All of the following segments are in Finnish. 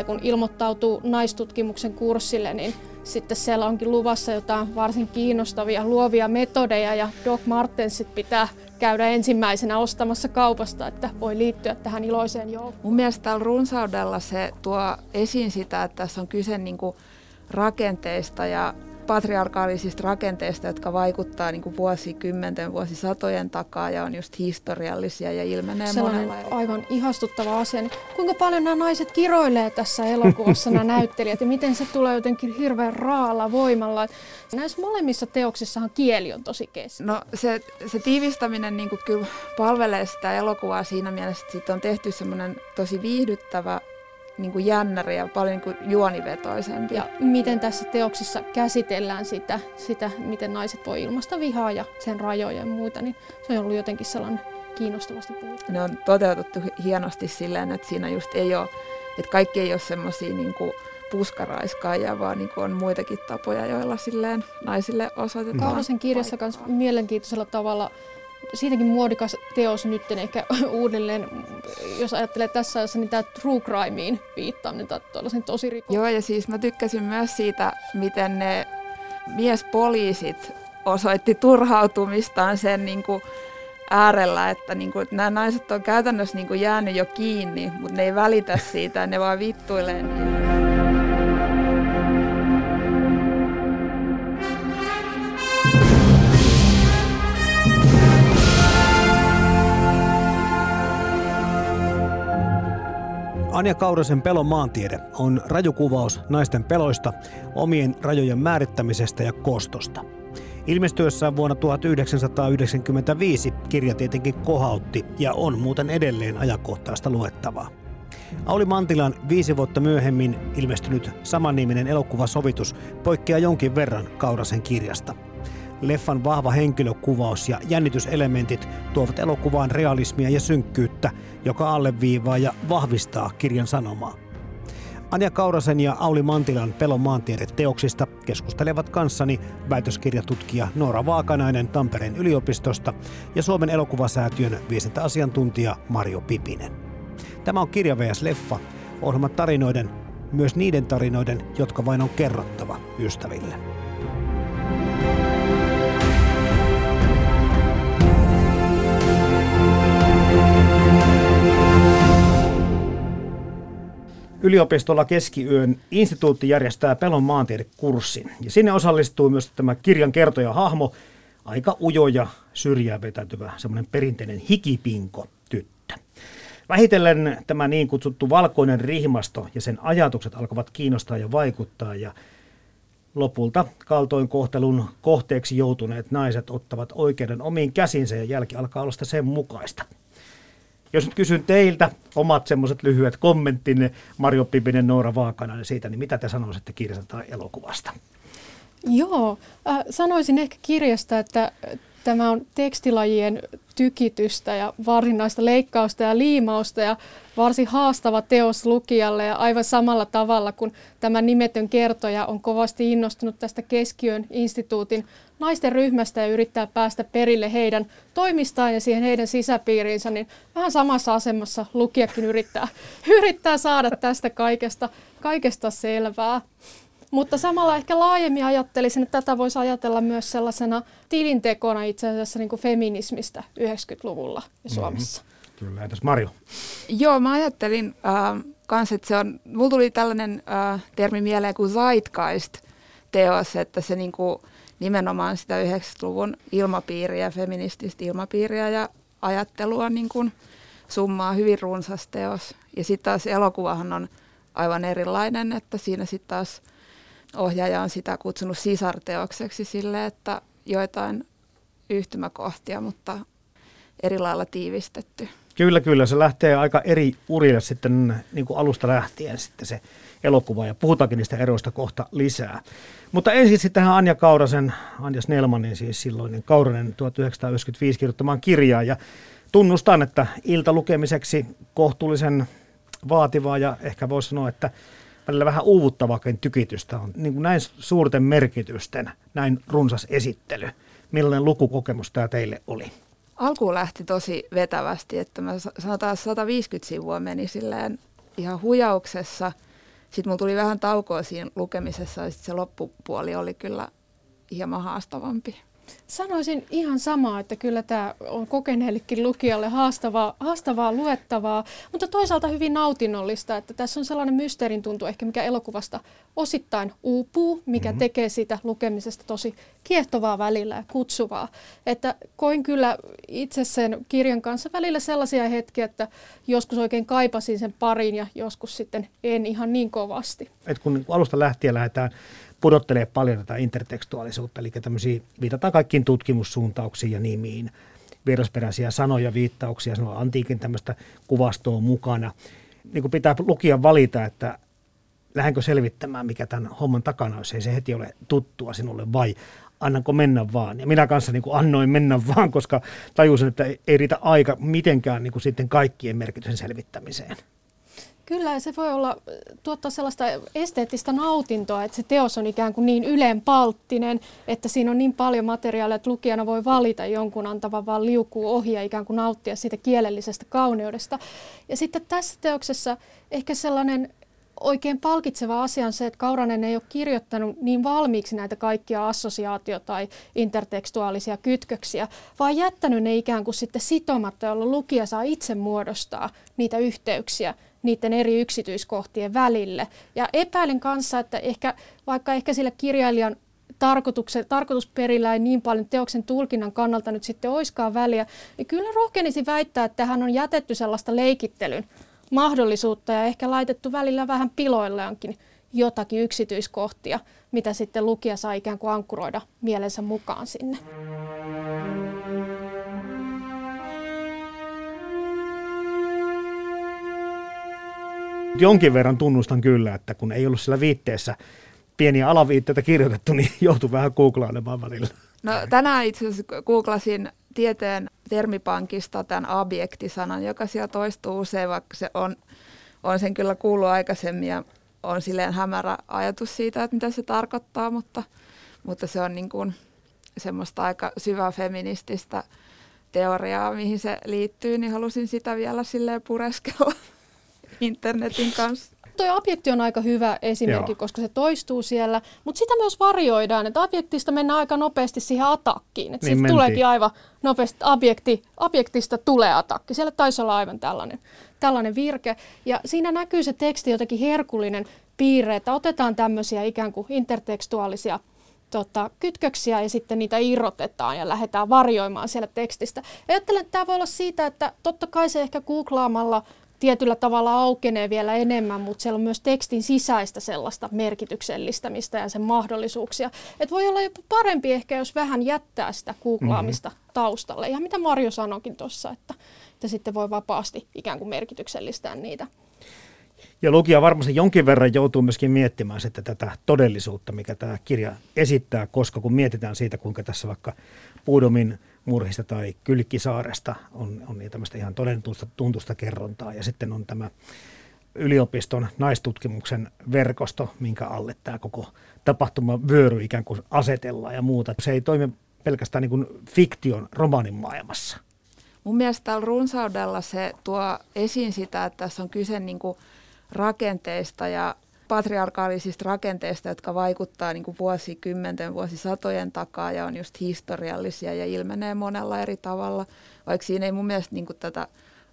Että kun ilmoittautuu naistutkimuksen kurssille, niin sitten siellä onkin luvassa jotain varsin kiinnostavia luovia metodeja ja Doc Martensit pitää käydä ensimmäisenä ostamassa kaupasta, että voi liittyä tähän iloiseen joukkoon. Mun mielestä tällä runsaudella se tuo esiin sitä, että tässä on kyse niinku rakenteista ja patriarkaalisista rakenteista, jotka vaikuttaa niin kuin vuosikymmenten, vuosisatojen takaa ja on just historiallisia ja ilmenee Sellainen monella aivan ihastuttava asia. Niin kuinka paljon nämä naiset kiroilee tässä elokuvassa nämä näyttelijät ja miten se tulee jotenkin hirveän raalla voimalla. Näissä molemmissa teoksissahan kieli on tosi keskeinen. No se, se tiivistäminen niin kuin kyllä palvelee sitä elokuvaa siinä mielessä, että siitä on tehty semmoinen tosi viihdyttävä niin kuin jännäri ja paljon niin kuin juonivetoisempi. Ja miten tässä teoksessa käsitellään sitä, sitä, miten naiset voi ilmaista vihaa ja sen rajoja ja muita, niin se on ollut jotenkin sellainen kiinnostavasti puhuttu. Ne on toteutettu hienosti silleen, että siinä just ei ole, että kaikki ei ole semmoisia niin puskaraiskaajia, vaan niin on muitakin tapoja, joilla silleen naisille osoitetaan. Kaurasen kirjassa myös mielenkiintoisella tavalla siitäkin muodikas teos nyt ehkä uudelleen, jos ajattelee tässä ajassa, niin tämä true crimeen viittaaminen tai tuollaisen tosi rikos. Joo, ja siis mä tykkäsin myös siitä, miten ne miespoliisit osoitti turhautumistaan sen niin kuin äärellä, että, niin kuin, nämä naiset on käytännössä niin kuin jäänyt jo kiinni, mutta ne ei välitä siitä, ne vaan vittuilee niin. Anja Kaurasen pelon maantiede on rajukuvaus naisten peloista, omien rajojen määrittämisestä ja kostosta. Ilmestyessään vuonna 1995 kirja tietenkin kohautti ja on muuten edelleen ajankohtaista luettavaa. Auli Mantilan viisi vuotta myöhemmin ilmestynyt samanniminen elokuvasovitus poikkeaa jonkin verran Kaurasen kirjasta – Leffan vahva henkilökuvaus ja jännityselementit tuovat elokuvaan realismia ja synkkyyttä, joka alleviivaa ja vahvistaa kirjan sanomaa. Anja Kaurasen ja Auli Mantilan Pelon maantiede-teoksista keskustelevat kanssani väitöskirjatutkija Noora Vaakanainen Tampereen yliopistosta ja Suomen elokuvasäätiön viestintäasiantuntija Mario Pipinen. Tämä on Kirja vs. Leffa, ohjelma tarinoiden, myös niiden tarinoiden, jotka vain on kerrottava ystäville. Yliopistolla keskiyön instituutti järjestää pelon maantiedekurssin. Ja sinne osallistuu myös tämä kirjan kertoja hahmo, aika ujo ja syrjään vetäytyvä, semmoinen perinteinen hikipinko tyttö. Vähitellen tämä niin kutsuttu valkoinen rihmasto ja sen ajatukset alkavat kiinnostaa ja vaikuttaa ja lopulta kaltoinkohtelun kohteeksi joutuneet naiset ottavat oikeuden omiin käsinsä ja jälki alkaa olla sitä sen mukaista. Jos nyt kysyn teiltä omat semmoiset lyhyet kommenttinne, Marjo Pipinen, Noora Vaakanainen siitä, niin mitä te sanoisitte kirjasta tai elokuvasta? Joo, äh, sanoisin ehkä kirjasta, että tämä on tekstilajien tykitystä ja varsinaista leikkausta ja liimausta ja varsin haastava teos lukijalle ja aivan samalla tavalla kuin tämä nimetön kertoja on kovasti innostunut tästä keskiön instituutin naisten ryhmästä ja yrittää päästä perille heidän toimistaan ja siihen heidän sisäpiiriinsä, niin vähän samassa asemassa lukijakin yrittää, yrittää saada tästä kaikesta, kaikesta selvää. Mutta samalla ehkä laajemmin ajattelisin, että tätä voisi ajatella myös sellaisena tilintekona itse asiassa niin kuin feminismistä 90-luvulla Suomessa. Mm-hmm. Kyllä, entäs Marjo? Joo, mä ajattelin äh, kans, että se on, mulla tuli tällainen äh, termi mieleen kuin zeitgeist-teos, että se niin kuin, nimenomaan sitä 90-luvun ilmapiiriä, feminististä ilmapiiriä ja ajattelua niin kuin summaa hyvin runsas teos. Ja sitten taas elokuvahan on aivan erilainen, että siinä sitten taas ohjaaja on sitä kutsunut sisarteokseksi sille, että joitain yhtymäkohtia, mutta eri lailla tiivistetty. Kyllä, kyllä. Se lähtee aika eri urille sitten niin kuin alusta lähtien sitten se elokuva ja puhutaankin niistä eroista kohta lisää. Mutta ensin sitten tähän Anja Kaurasen, Anja Snellmanin siis silloinen Kauranen 1995 kirjoittamaan kirjaa ja tunnustan, että ilta lukemiseksi kohtuullisen vaativaa ja ehkä voisi sanoa, että välillä vähän uuvuttavakin tykitystä on. Niin kuin näin suurten merkitysten, näin runsas esittely. Millainen lukukokemus tämä teille oli? Alkuun lähti tosi vetävästi, että mä sanotaan 150 sivua meni silleen ihan hujauksessa. Sitten mulla tuli vähän taukoa siinä lukemisessa ja sitten se loppupuoli oli kyllä hieman haastavampi. Sanoisin ihan samaa, että kyllä tämä on kokeneellekin lukijalle haastavaa, haastavaa luettavaa, mutta toisaalta hyvin nautinnollista, että tässä on sellainen mysteerin tuntu ehkä, mikä elokuvasta osittain uupuu, mikä mm-hmm. tekee siitä lukemisesta tosi kiehtovaa välillä ja kutsuvaa. Että koin kyllä itse sen kirjan kanssa välillä sellaisia hetkiä, että joskus oikein kaipasin sen parin ja joskus sitten en ihan niin kovasti. Et kun alusta lähtien lähdetään pudottelee paljon tätä intertekstuaalisuutta, eli tämmöisiä, viitataan kaikkiin tutkimussuuntauksiin ja nimiin, vierasperäisiä sanoja, viittauksia, sanoa antiikin tämmöistä kuvastoa mukana. Niin kuin pitää lukia valita, että lähdenkö selvittämään, mikä tämän homman takana on, jos ei se heti ole tuttua sinulle, vai annanko mennä vaan. Ja minä kanssa niin kuin annoin mennä vaan, koska tajusin, että ei riitä aika mitenkään niin kuin sitten kaikkien merkityksen selvittämiseen. Kyllä, se voi olla, tuottaa sellaista esteettistä nautintoa, että se teos on ikään kuin niin ylenpalttinen, että siinä on niin paljon materiaalia, että lukijana voi valita jonkun antavan vaan liukuu ohi ja ikään kuin nauttia siitä kielellisestä kauneudesta. Ja sitten tässä teoksessa ehkä sellainen oikein palkitseva asia on se, että Kauranen ei ole kirjoittanut niin valmiiksi näitä kaikkia assosiaatio- tai intertekstuaalisia kytköksiä, vaan jättänyt ne ikään kuin sitten sitomatta, jolloin lukija saa itse muodostaa niitä yhteyksiä niiden eri yksityiskohtien välille. Ja epäilen kanssa, että ehkä, vaikka ehkä sillä kirjailijan tarkoitusperillä ei niin paljon teoksen tulkinnan kannalta nyt sitten oiskaan väliä, niin kyllä rohkenisi väittää, että hän on jätetty sellaista leikittelyn mahdollisuutta ja ehkä laitettu välillä vähän piloilleankin jotakin yksityiskohtia, mitä sitten lukija saa ikään kuin ankkuroida mielensä mukaan sinne. Jonkin verran tunnustan kyllä, että kun ei ollut sillä viitteessä pieniä alaviitteitä kirjoitettu, niin joutui vähän googlailemaan välillä. No, tänään itse asiassa googlasin tieteen termipankista tämän objektisanan, joka siellä toistuu usein, vaikka se on, on sen kyllä kuullut aikaisemmin ja on silleen hämärä ajatus siitä, että mitä se tarkoittaa, mutta, mutta se on niin kuin semmoista aika syvää feminististä teoriaa, mihin se liittyy, niin halusin sitä vielä silleen pureskella internetin kanssa. Tuo objekti on aika hyvä esimerkki, Joo. koska se toistuu siellä, mutta sitä myös varjoidaan, että objektista mennään aika nopeasti siihen atakkiin. Että niin tuleekin aivan nopeasti, objekti, objektista tulee atakki. Siellä taisi olla aivan tällainen, tällainen virke. Ja siinä näkyy se teksti jotenkin herkullinen piirre, että otetaan tämmöisiä ikään kuin intertekstuaalisia tota, kytköksiä ja sitten niitä irrotetaan ja lähdetään varjoimaan siellä tekstistä. Ajattelen, että tämä voi olla siitä, että totta kai se ehkä googlaamalla tietyllä tavalla aukenee vielä enemmän, mutta siellä on myös tekstin sisäistä sellaista merkityksellistämistä ja sen mahdollisuuksia. Et voi olla jopa parempi ehkä, jos vähän jättää sitä googlaamista mm-hmm. taustalle. Ja mitä Marjo sanoikin tuossa, että, että sitten voi vapaasti ikään kuin merkityksellistää niitä. Ja lukija varmasti jonkin verran joutuu myöskin miettimään sitten tätä todellisuutta, mikä tämä kirja esittää, koska kun mietitään siitä, kuinka tässä vaikka Puudomin murhista tai Kylkkisaaresta on, on niin tämmöistä ihan todentusta tuntusta kerrontaa. Ja sitten on tämä yliopiston naistutkimuksen verkosto, minkä alle tämä koko tapahtuma vyöry ikään kuin asetellaan ja muuta. Se ei toimi pelkästään niin kuin fiktion romaanin maailmassa. Mun mielestä tällä runsaudella se tuo esiin sitä, että tässä on kyse niin kuin rakenteista ja patriarkaalisista rakenteista, jotka vaikuttaa niin kuin vuosikymmenten, vuosisatojen takaa ja on just historiallisia ja ilmenee monella eri tavalla, vaikka siinä ei mun mielestä niin kuin tätä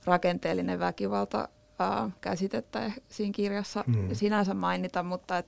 rakenteellinen väkivalta ää, käsitettä siinä kirjassa mm. sinänsä mainita, mutta et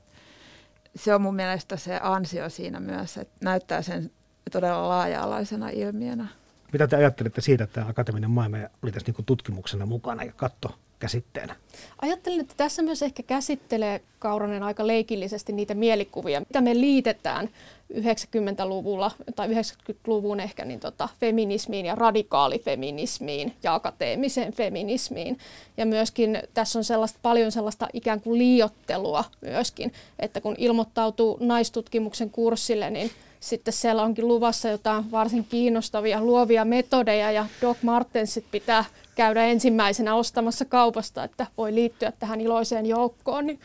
se on mun mielestä se ansio siinä myös, että näyttää sen todella laaja-alaisena ilmiönä. Mitä te ajattelette siitä, että akateeminen maailma oli tässä niin tutkimuksena mukana ja katto käsitteenä. Ajattelin, että tässä myös ehkä käsittelee Kauronen aika leikillisesti niitä mielikuvia, mitä me liitetään 90-luvulla tai 90-luvun ehkä niin tota, feminismiin ja radikaalifeminismiin ja akateemiseen feminismiin. Ja myöskin tässä on sellaista, paljon sellaista ikään kuin liiottelua myöskin, että kun ilmoittautuu naistutkimuksen kurssille, niin sitten siellä onkin luvassa jotain varsin kiinnostavia luovia metodeja ja Doc Martensit pitää käydä ensimmäisenä ostamassa kaupasta, että voi liittyä tähän iloiseen joukkoon, niin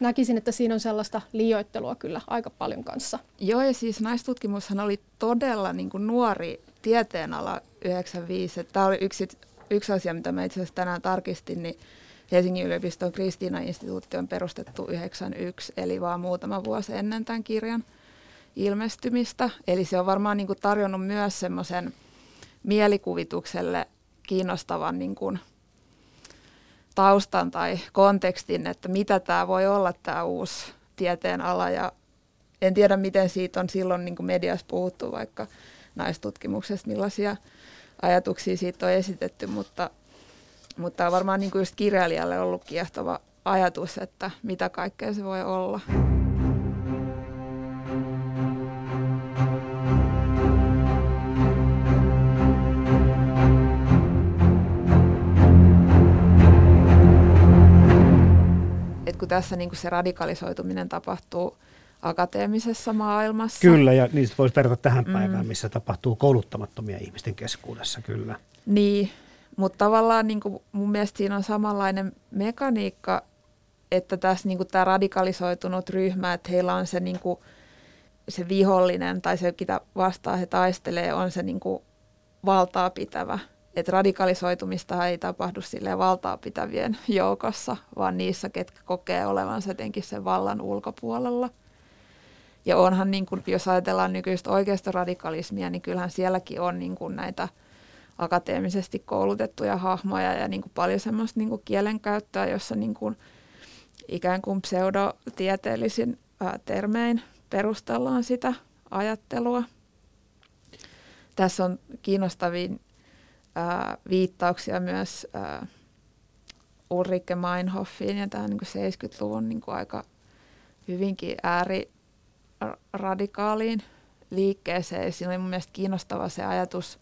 näkisin, että siinä on sellaista liioittelua kyllä aika paljon kanssa. Joo, ja siis naistutkimushan oli todella niin kuin nuori tieteenala 95. Tämä oli yksi, yksi asia, mitä mä itse asiassa tänään tarkistin, niin Helsingin yliopiston Kristiina-instituutti on perustettu 91, eli vaan muutama vuosi ennen tämän kirjan ilmestymistä. Eli se on varmaan niin kuin tarjonnut myös semmoisen mielikuvitukselle kiinnostavan niin kuin taustan tai kontekstin, että mitä tämä voi olla tämä uusi tieteen ala. Ja en tiedä, miten siitä on silloin niin kuin mediassa puhuttu vaikka naistutkimuksesta, millaisia ajatuksia siitä on esitetty, mutta, mutta on varmaan niin kuin just kirjailijalle ollut kiehtova ajatus, että mitä kaikkea se voi olla. Kun tässä niin kuin se radikalisoituminen tapahtuu akateemisessa maailmassa. Kyllä, ja niistä voisi verrata tähän mm. päivään, missä tapahtuu kouluttamattomia ihmisten keskuudessa, kyllä. Niin, mutta tavallaan niin kuin mun mielestä siinä on samanlainen mekaniikka, että tässä niin kuin tämä radikalisoitunut ryhmä, että heillä on se, niin kuin, se vihollinen tai se, mitä vastaan he taistelee, on se niin kuin valtaa pitävä että radikalisoitumista ei tapahdu sille valtaa pitävien joukossa, vaan niissä, ketkä kokee olevansa jotenkin sen vallan ulkopuolella. Ja onhan, niin kun, jos ajatellaan nykyistä oikeasta radikalismia, niin kyllähän sielläkin on niin kun näitä akateemisesti koulutettuja hahmoja ja niin kuin paljon semmoista niin kielenkäyttöä, jossa niin kuin ikään kuin pseudotieteellisin ää, termein perustellaan sitä ajattelua. Tässä on kiinnostavin ää, viittauksia myös ää, Ulrike Meinhoffiin ja tähän niin 70-luvun niin aika hyvinkin ääriradikaaliin liikkeeseen. siinä oli mun mielestä kiinnostava se ajatus,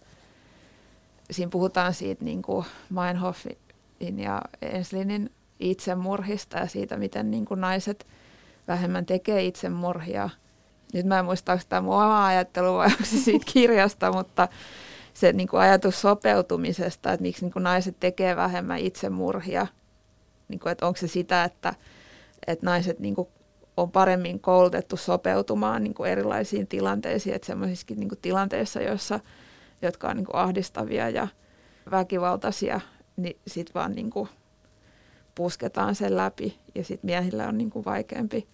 siinä puhutaan siitä niin kuin Meinhoffin ja Enslinin itsemurhista ja siitä, miten niin kuin naiset vähemmän tekee itsemurhia. Nyt mä en muista, onko tämä mun oma ajattelu vai onko se siitä kirjasta, mutta se niin kuin ajatus sopeutumisesta, että miksi niin kuin naiset tekee vähemmän itsemurhia, niin kuin, että onko se sitä, että, että naiset niin kuin on paremmin koulutettu sopeutumaan niin kuin erilaisiin tilanteisiin, että semmoisissakin niin kuin tilanteissa, joissa, jotka on niin kuin ahdistavia ja väkivaltaisia, niin sitten vaan niin kuin pusketaan sen läpi ja sitten miehillä on niin kuin vaikeampi,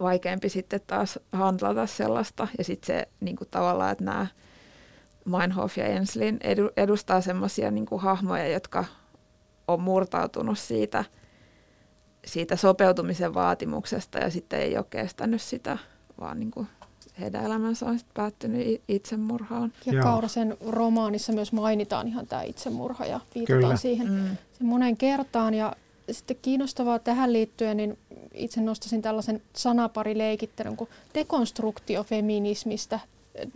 vaikeampi sitten taas handlata sellaista. Ja sitten se niin kuin tavallaan, että nämä Meinhof ja Enslin edu, edustaa semmoisia niin hahmoja, jotka on murtautunut siitä, siitä sopeutumisen vaatimuksesta ja sitten ei ole kestänyt sitä, vaan niin kuin heidän elämänsä on sitten päättynyt itsemurhaan. Ja Joo. Kaurasen romaanissa myös mainitaan ihan tämä itsemurha ja viitataan Kyllä. siihen mm. sen monen kertaan. Ja sitten kiinnostavaa tähän liittyen, niin itse nostasin tällaisen sanaparileikittelyn kuin dekonstruktiofeminismistä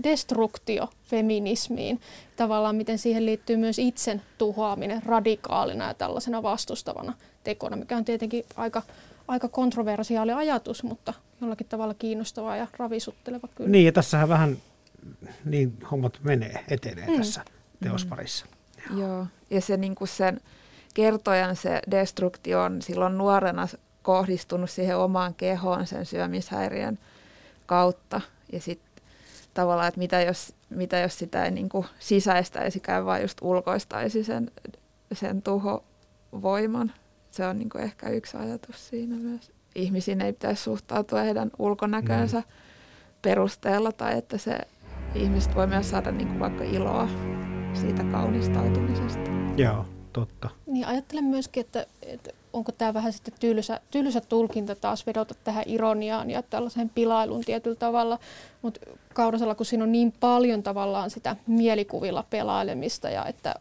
destruktio feminismiin. Tavallaan miten siihen liittyy myös itsen tuhoaminen radikaalina ja tällaisena vastustavana tekona, mikä on tietenkin aika, aika kontroversiaali ajatus, mutta jollakin tavalla kiinnostava ja ravisutteleva kyllä. Niin ja tässähän vähän niin hommat menee, etenee mm. tässä teosparissa. Mm. Joo, ja se niin kuin sen kertojan se destruktio on silloin nuorena kohdistunut siihen omaan kehoon sen syömishäiriön kautta. Ja sitten tavallaan, että mitä jos, mitä jos sitä ei niin kuin sisäistäisikään, vaan just ulkoistaisi sen, sen tuhovoiman. Se on niin kuin ehkä yksi ajatus siinä myös. Ihmisiin ei pitäisi suhtautua heidän ulkonäkönsä mm. perusteella tai että se ihmiset voi myös saada niin kuin vaikka iloa siitä kaunistautumisesta. Joo, totta. Niin ajattelen myöskin, että, että onko tämä vähän sitten tylsä, tylsä tulkinta taas vedota tähän ironiaan ja tällaiseen pilailuun tietyllä tavalla. Mutta Kaurasella, kun siinä on niin paljon tavallaan sitä mielikuvilla pelailemista ja että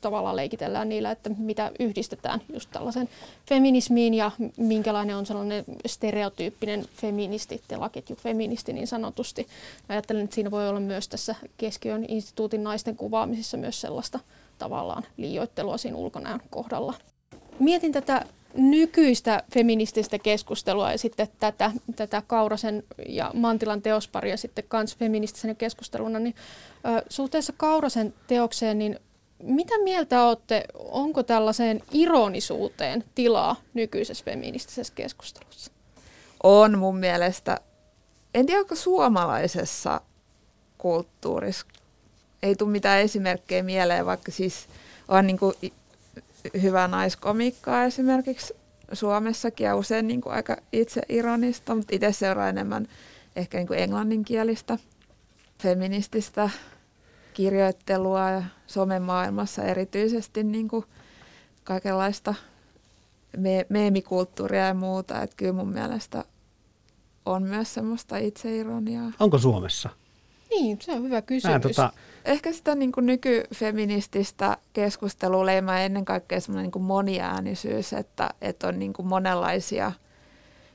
tavallaan leikitellään niillä, että mitä yhdistetään just tällaisen feminismiin ja minkälainen on sellainen stereotyyppinen feministi, telaketju feministi niin sanotusti. Ajattelen, että siinä voi olla myös tässä keskiön instituutin naisten kuvaamisessa myös sellaista tavallaan liioittelua siinä ulkonäön kohdalla. Mietin tätä nykyistä feminististä keskustelua ja sitten tätä, tätä Kaurasen ja Mantilan teosparia sitten kans feministisenä keskusteluna, niin ö, suhteessa Kaurasen teokseen, niin mitä mieltä olette, onko tällaiseen ironisuuteen tilaa nykyisessä feministisessä keskustelussa? On mun mielestä. En tiedä, onko suomalaisessa kulttuurissa. Ei tule mitään esimerkkejä mieleen, vaikka siis on niin kuin hyvää naiskomikkaa esimerkiksi Suomessakin ja usein niin kuin aika itse ironista, mutta itse seuraa enemmän ehkä niin kuin englanninkielistä, feminististä kirjoittelua ja somemaailmassa erityisesti niin kuin kaikenlaista me- meemikulttuuria ja muuta. Että kyllä mun mielestä on myös semmoista itseironiaa. Onko Suomessa? Niin, se on hyvä kysymys. Mä, tota... Ehkä sitä niin kuin nykyfeminististä keskustelua leimaa ennen kaikkea semmoinen niin kuin moniäänisyys, että, että on niin kuin monenlaisia,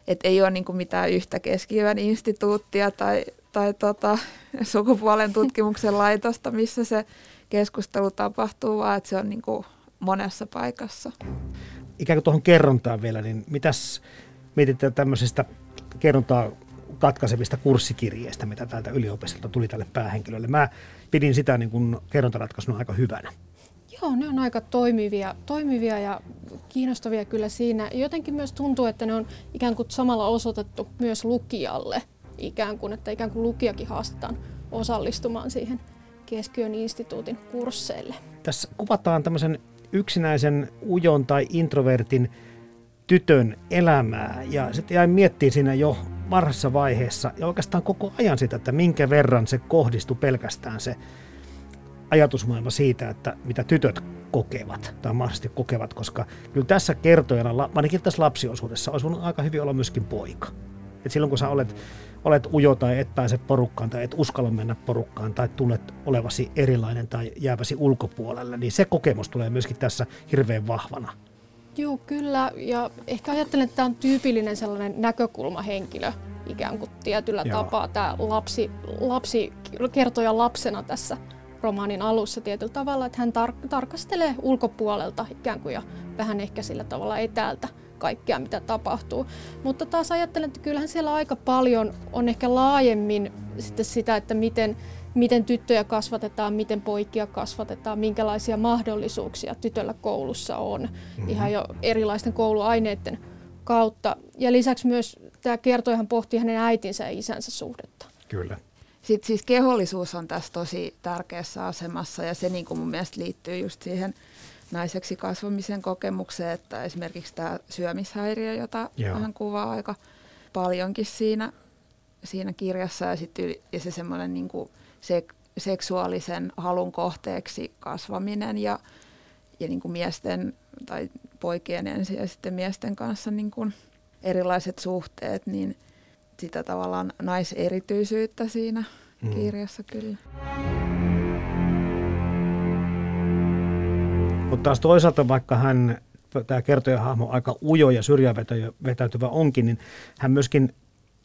että ei ole niin kuin mitään yhtä keskiöön instituuttia tai, tai tota, sukupuolen tutkimuksen laitosta, missä se keskustelu tapahtuu, vaan että se on niin kuin monessa paikassa. Ikään kuin tuohon kerrontaan vielä, niin mitäs mietitään tämmöisestä kerrontaa katkaisevista kurssikirjeistä, mitä täältä yliopistolta tuli tälle päähenkilölle. Mä pidin sitä niin kuin kerrontaratkaisuna aika hyvänä. Joo, ne on aika toimivia, toimivia ja kiinnostavia kyllä siinä. Jotenkin myös tuntuu, että ne on ikään kuin samalla osoitettu myös lukijalle, ikään kuin, että ikään kuin lukijakin haastetaan osallistumaan siihen keskiön instituutin kursseille. Tässä kuvataan tämmöisen yksinäisen ujon tai introvertin tytön elämää ja sitten jäin miettimään siinä jo varhaisessa vaiheessa ja oikeastaan koko ajan sitä, että minkä verran se kohdistui pelkästään se ajatusmaailma siitä, että mitä tytöt kokevat tai mahdollisesti kokevat, koska kyllä tässä kertojana, ainakin tässä lapsiosuudessa, olisi voinut aika hyvin olla myöskin poika. Et silloin kun sä olet, olet ujo tai et pääse porukkaan tai et uskalla mennä porukkaan tai tunnet olevasi erilainen tai jääväsi ulkopuolelle, niin se kokemus tulee myöskin tässä hirveän vahvana. Joo, kyllä. Ja ehkä ajattelen, että tämä on tyypillinen sellainen näkökulmahenkilö ikään kuin tietyllä Joo. tapaa. Tämä lapsi, lapsi kertoja lapsena tässä romaanin alussa tietyllä tavalla, että hän tar- tarkastelee ulkopuolelta ikään kuin ja vähän ehkä sillä tavalla etäältä kaikkea, mitä tapahtuu. Mutta taas ajattelen, että kyllähän siellä aika paljon on ehkä laajemmin sitten sitä, että miten miten tyttöjä kasvatetaan, miten poikia kasvatetaan, minkälaisia mahdollisuuksia tytöllä koulussa on mm-hmm. ihan jo erilaisten kouluaineiden kautta. Ja lisäksi myös tämä kertoihan pohtii hänen äitinsä ja isänsä suhdetta. Kyllä. Sitten siis kehollisuus on tässä tosi tärkeässä asemassa ja se niin kuin mun mielestä liittyy just siihen naiseksi kasvamisen kokemukseen, että esimerkiksi tämä syömishäiriö, jota Joo. hän kuvaa aika paljonkin siinä, siinä kirjassa ja, sitten ja se semmoinen niin kuin sek- seksuaalisen halun kohteeksi kasvaminen ja, ja niin kuin miesten tai poikien ensin ja sitten miesten kanssa niin kuin erilaiset suhteet, niin sitä tavallaan naiserityisyyttä siinä mm. kirjassa kyllä. Mutta taas toisaalta, vaikka hän, tämä kertojahahmo aika ujo ja syrjään vetäytyvä onkin, niin hän myöskin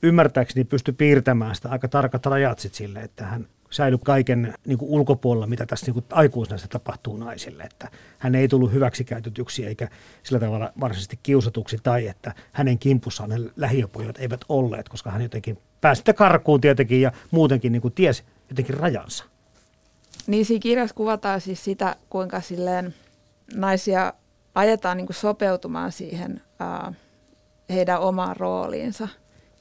ymmärtääkseni pystyi piirtämään sitä aika tarkat rajat sille, että hän säily kaiken niin kuin ulkopuolella, mitä tässä niin kuin aikuisnäistä tapahtuu naisille. Että hän ei tullut hyväksikäytetyksi eikä sillä tavalla varsinaisesti kiusatuksi tai että hänen kimpussaan ne lähiöpojat eivät olleet, koska hän jotenkin pääsi karkuun tietenkin ja muutenkin niin kuin tiesi jotenkin rajansa. Niin siinä kirjassa kuvataan siis sitä, kuinka silleen naisia ajetaan niin kuin sopeutumaan siihen ää, heidän omaan rooliinsa.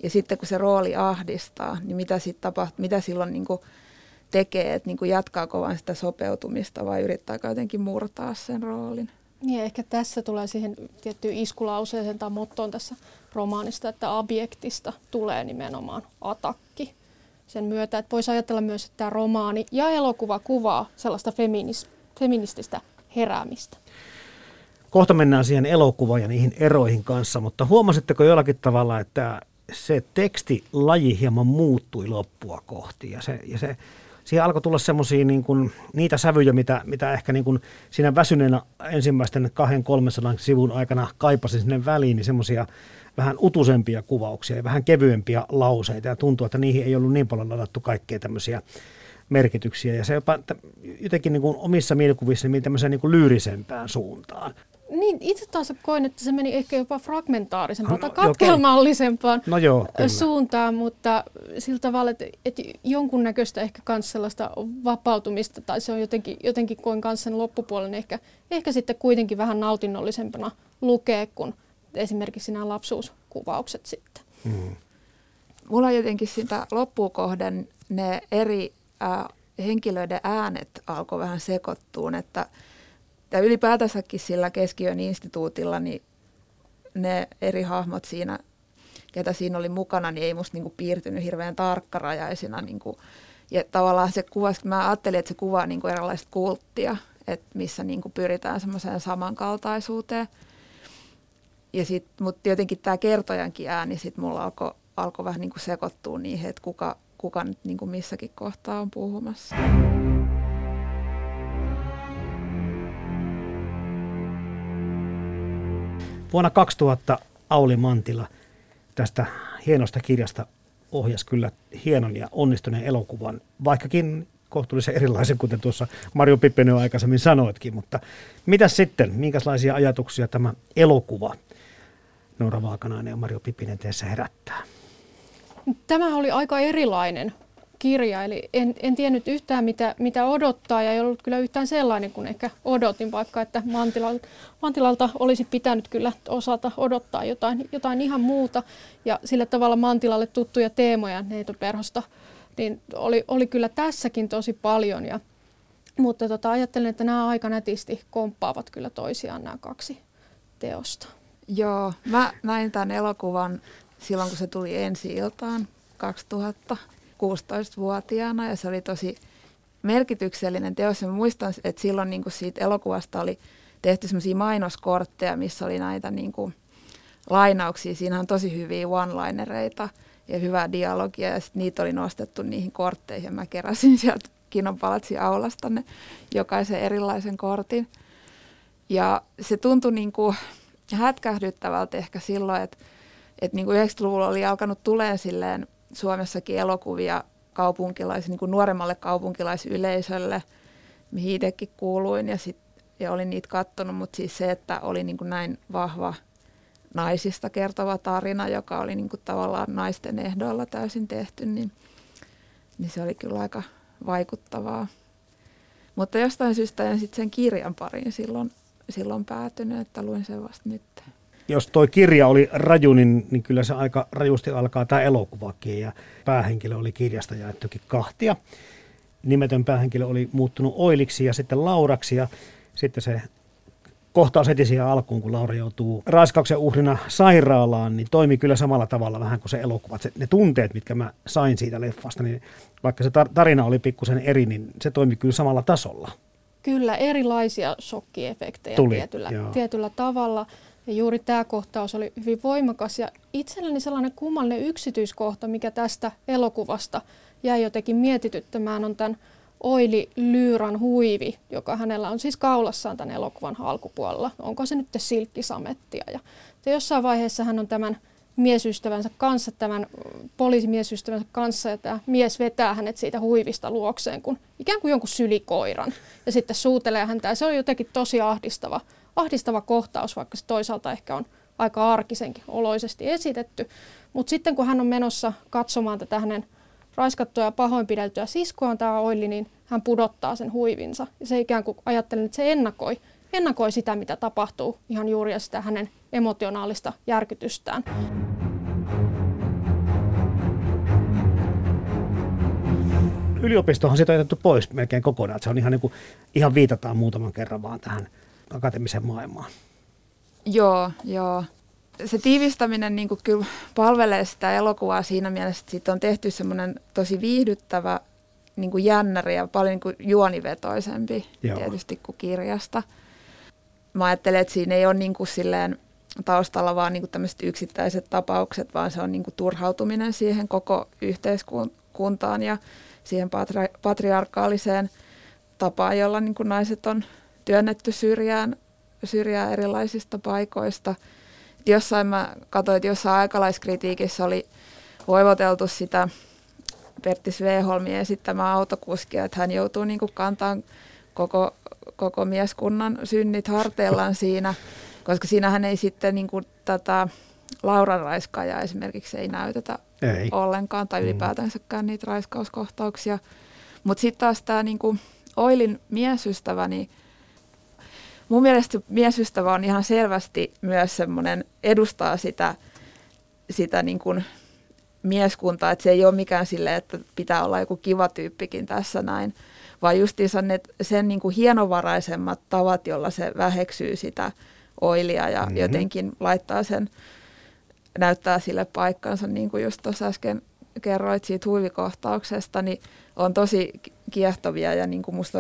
Ja sitten kun se rooli ahdistaa, niin mitä, sit tapahtuu, mitä silloin niin kuin tekee, että niin kuin jatkaako vain sitä sopeutumista vai yrittääkö jotenkin murtaa sen roolin. Niin, ehkä tässä tulee siihen tiettyyn iskulauseeseen tai mottoon tässä romaanista, että objektista tulee nimenomaan atakki sen myötä. Että voisi ajatella myös, että tämä romaani ja elokuva kuvaa sellaista feminis, feminististä heräämistä. Kohta mennään siihen elokuvaan ja niihin eroihin kanssa, mutta huomasitteko jollakin tavalla, että se tekstilaji hieman muuttui loppua kohti ja se, ja se siihen alkoi tulla semmoisia niin niitä sävyjä, mitä, mitä ehkä niin kuin siinä väsyneenä ensimmäisten kahden 300 sivun aikana kaipasin sinne väliin, niin semmoisia vähän utusempia kuvauksia ja vähän kevyempiä lauseita ja tuntuu, että niihin ei ollut niin paljon ladattu kaikkea tämmöisiä merkityksiä ja se jopa jotenkin niin kuin omissa mielikuvissa niin tämmöiseen niin kuin lyyrisempään suuntaan. Niin, itse taas koin, että se meni ehkä jopa fragmentaarisempaan no, tai katkelmallisempaan no joo, suuntaan, mutta sillä tavalla, että, että jonkunnäköistä ehkä myös sellaista vapautumista, tai se on jotenkin, jotenkin koin kanssa sen loppupuolen ehkä, ehkä sitten kuitenkin vähän nautinnollisempana lukea kuin esimerkiksi nämä lapsuuskuvaukset sitten. Hmm. Mulla jotenkin sitä loppukohden ne eri äh, henkilöiden äänet alkoi vähän sekoittua, että – ja ylipäätänsäkin sillä keskiön instituutilla, niin ne eri hahmot siinä, ketä siinä oli mukana, niin ei musta niinku piirtynyt hirveän tarkkarajaisina. Niinku, ja tavallaan se kuva, mä ajattelin, että se kuvaa niinku erilaista kulttia, että missä niinku pyritään semmoiseen samankaltaisuuteen. Ja sit, mutta jotenkin tämä kertojankin ääni sit mulla alkoi alko vähän niinku sekoittua niihin, että kuka, kuka nyt niinku missäkin kohtaa on puhumassa. Vuonna 2000 Auli Mantila tästä hienosta kirjasta ohjasi kyllä hienon ja onnistuneen elokuvan, vaikkakin kohtuullisen erilaisen, kuten tuossa Mario Pippinen jo aikaisemmin sanoitkin. Mutta mitä sitten, minkälaisia ajatuksia tämä elokuva Noora Vaakanainen ja Mario Pippinen teessä herättää? Tämä oli aika erilainen kirja, eli en, en tiennyt yhtään mitä, mitä odottaa ja ei ollut kyllä yhtään sellainen kuin ehkä odotin, vaikka että Mantilalta, Mantilalta olisi pitänyt kyllä osata odottaa jotain, jotain ihan muuta ja sillä tavalla Mantilalle tuttuja teemoja neitoperhosta, niin oli, oli kyllä tässäkin tosi paljon ja mutta tota, ajattelen, että nämä aika nätisti komppaavat kyllä toisiaan nämä kaksi teosta. Joo, mä näin tämän elokuvan silloin, kun se tuli ensi iltaan 2000 16-vuotiaana ja se oli tosi merkityksellinen teos. Ja muistan, että silloin niin kuin siitä elokuvasta oli tehty semmoisia mainoskortteja, missä oli näitä niin kuin lainauksia. Siinä on tosi hyviä one-linereita ja hyvää dialogia ja sitten niitä oli nostettu niihin kortteihin. Mä keräsin sieltä Kinonpalatsin aulasta ne jokaisen erilaisen kortin. Ja se tuntui niin kuin hätkähdyttävältä ehkä silloin, että, että niin kuin 90-luvulla oli alkanut tulemaan silleen Suomessakin elokuvia kaupunkilais, niin kuin nuoremmalle kaupunkilaisyleisölle, mihin itsekin kuuluin ja, sit, ja olin niitä kattonut, mutta siis se, että oli niin kuin näin vahva naisista kertova tarina, joka oli niin kuin tavallaan naisten ehdoilla täysin tehty, niin, niin se oli kyllä aika vaikuttavaa. Mutta jostain syystä en sitten sen kirjan pariin silloin, silloin päätynyt, että luin sen vasta nyt jos toi kirja oli raju, niin, niin kyllä se aika rajusti alkaa tämä elokuvakin. Ja päähenkilö oli kirjasta jaettukin kahtia. Nimetön päähenkilö oli muuttunut Oiliksi ja sitten Lauraksi. Ja sitten se kohtaus heti siihen alkuun, kun Laura joutuu raiskauksen uhrina sairaalaan, niin toimi kyllä samalla tavalla vähän kuin se elokuva. Se, ne tunteet, mitkä mä sain siitä leffasta, niin vaikka se tarina oli pikkusen eri, niin se toimi kyllä samalla tasolla. Kyllä, erilaisia shokkiefektejä Tuli, tietyllä, tietyllä tavalla. Ja juuri tämä kohtaus oli hyvin voimakas ja itselleni sellainen kummallinen yksityiskohta, mikä tästä elokuvasta jäi jotenkin mietityttämään, on tämän Oili Lyyran huivi, joka hänellä on siis kaulassaan tämän elokuvan alkupuolella. Onko se nyt silkkisamettia? Ja, jossain vaiheessa hän on tämän miesystävänsä kanssa, tämän poliisimiesystävänsä kanssa, ja tämä mies vetää hänet siitä huivista luokseen, kun ikään kuin jonkun sylikoiran, ja sitten suutelee häntä, ja se on jotenkin tosi ahdistava ahdistava kohtaus, vaikka se toisaalta ehkä on aika arkisenkin oloisesti esitetty. Mutta sitten kun hän on menossa katsomaan tätä hänen raiskattua ja pahoinpideltyä siskoaan tämä Oili, niin hän pudottaa sen huivinsa. Ja se ikään kuin ajattelen, että se ennakoi, ennakoi sitä, mitä tapahtuu ihan juuri ja sitä hänen emotionaalista järkytystään. Yliopistohan siitä on jätetty pois melkein kokonaan. Se on ihan, niin kuin, ihan viitataan muutaman kerran vaan tähän akateemisen maailmaan. Joo, joo. Se tiivistäminen niin kuin kyllä palvelee sitä elokuvaa siinä mielessä, että siitä on tehty semmoinen tosi viihdyttävä niin kuin jännäri ja paljon niin kuin juonivetoisempi joo. tietysti kuin kirjasta. mä ajattelen, että siinä ei ole niin kuin silleen taustalla vaan niin kuin tämmöiset yksittäiset tapaukset, vaan se on niin kuin turhautuminen siihen koko yhteiskuntaan ja siihen patri- patriarkaaliseen tapaan, jolla niin kuin naiset on työnnetty syrjään, syrjään erilaisista paikoista. Et jossain mä katsoin, että jossain aikalaiskritiikissä oli voivoteltu sitä Pertti Sveholmin esittämää autokuskia, että hän joutuu niin kantamaan koko, koko mieskunnan synnit harteillaan siinä, koska siinähän ei sitten niin kuin tätä Lauran raiskaajaa esimerkiksi ei näytetä ei. ollenkaan tai mm. ylipäätänsäkään niitä raiskauskohtauksia. Mutta sitten taas tämä niin Oilin miesystävä, niin mun mielestä miesystävä on ihan selvästi myös semmoinen, edustaa sitä, sitä niin kuin mieskuntaa, että se ei ole mikään sille, että pitää olla joku kiva tyyppikin tässä näin, vaan justiinsa ne, sen niin kuin hienovaraisemmat tavat, jolla se väheksyy sitä oilia ja mm-hmm. jotenkin laittaa sen, näyttää sille paikkansa, niin kuin just tuossa äsken kerroit siitä huivikohtauksesta, niin on tosi kiehtovia ja niin kuin musta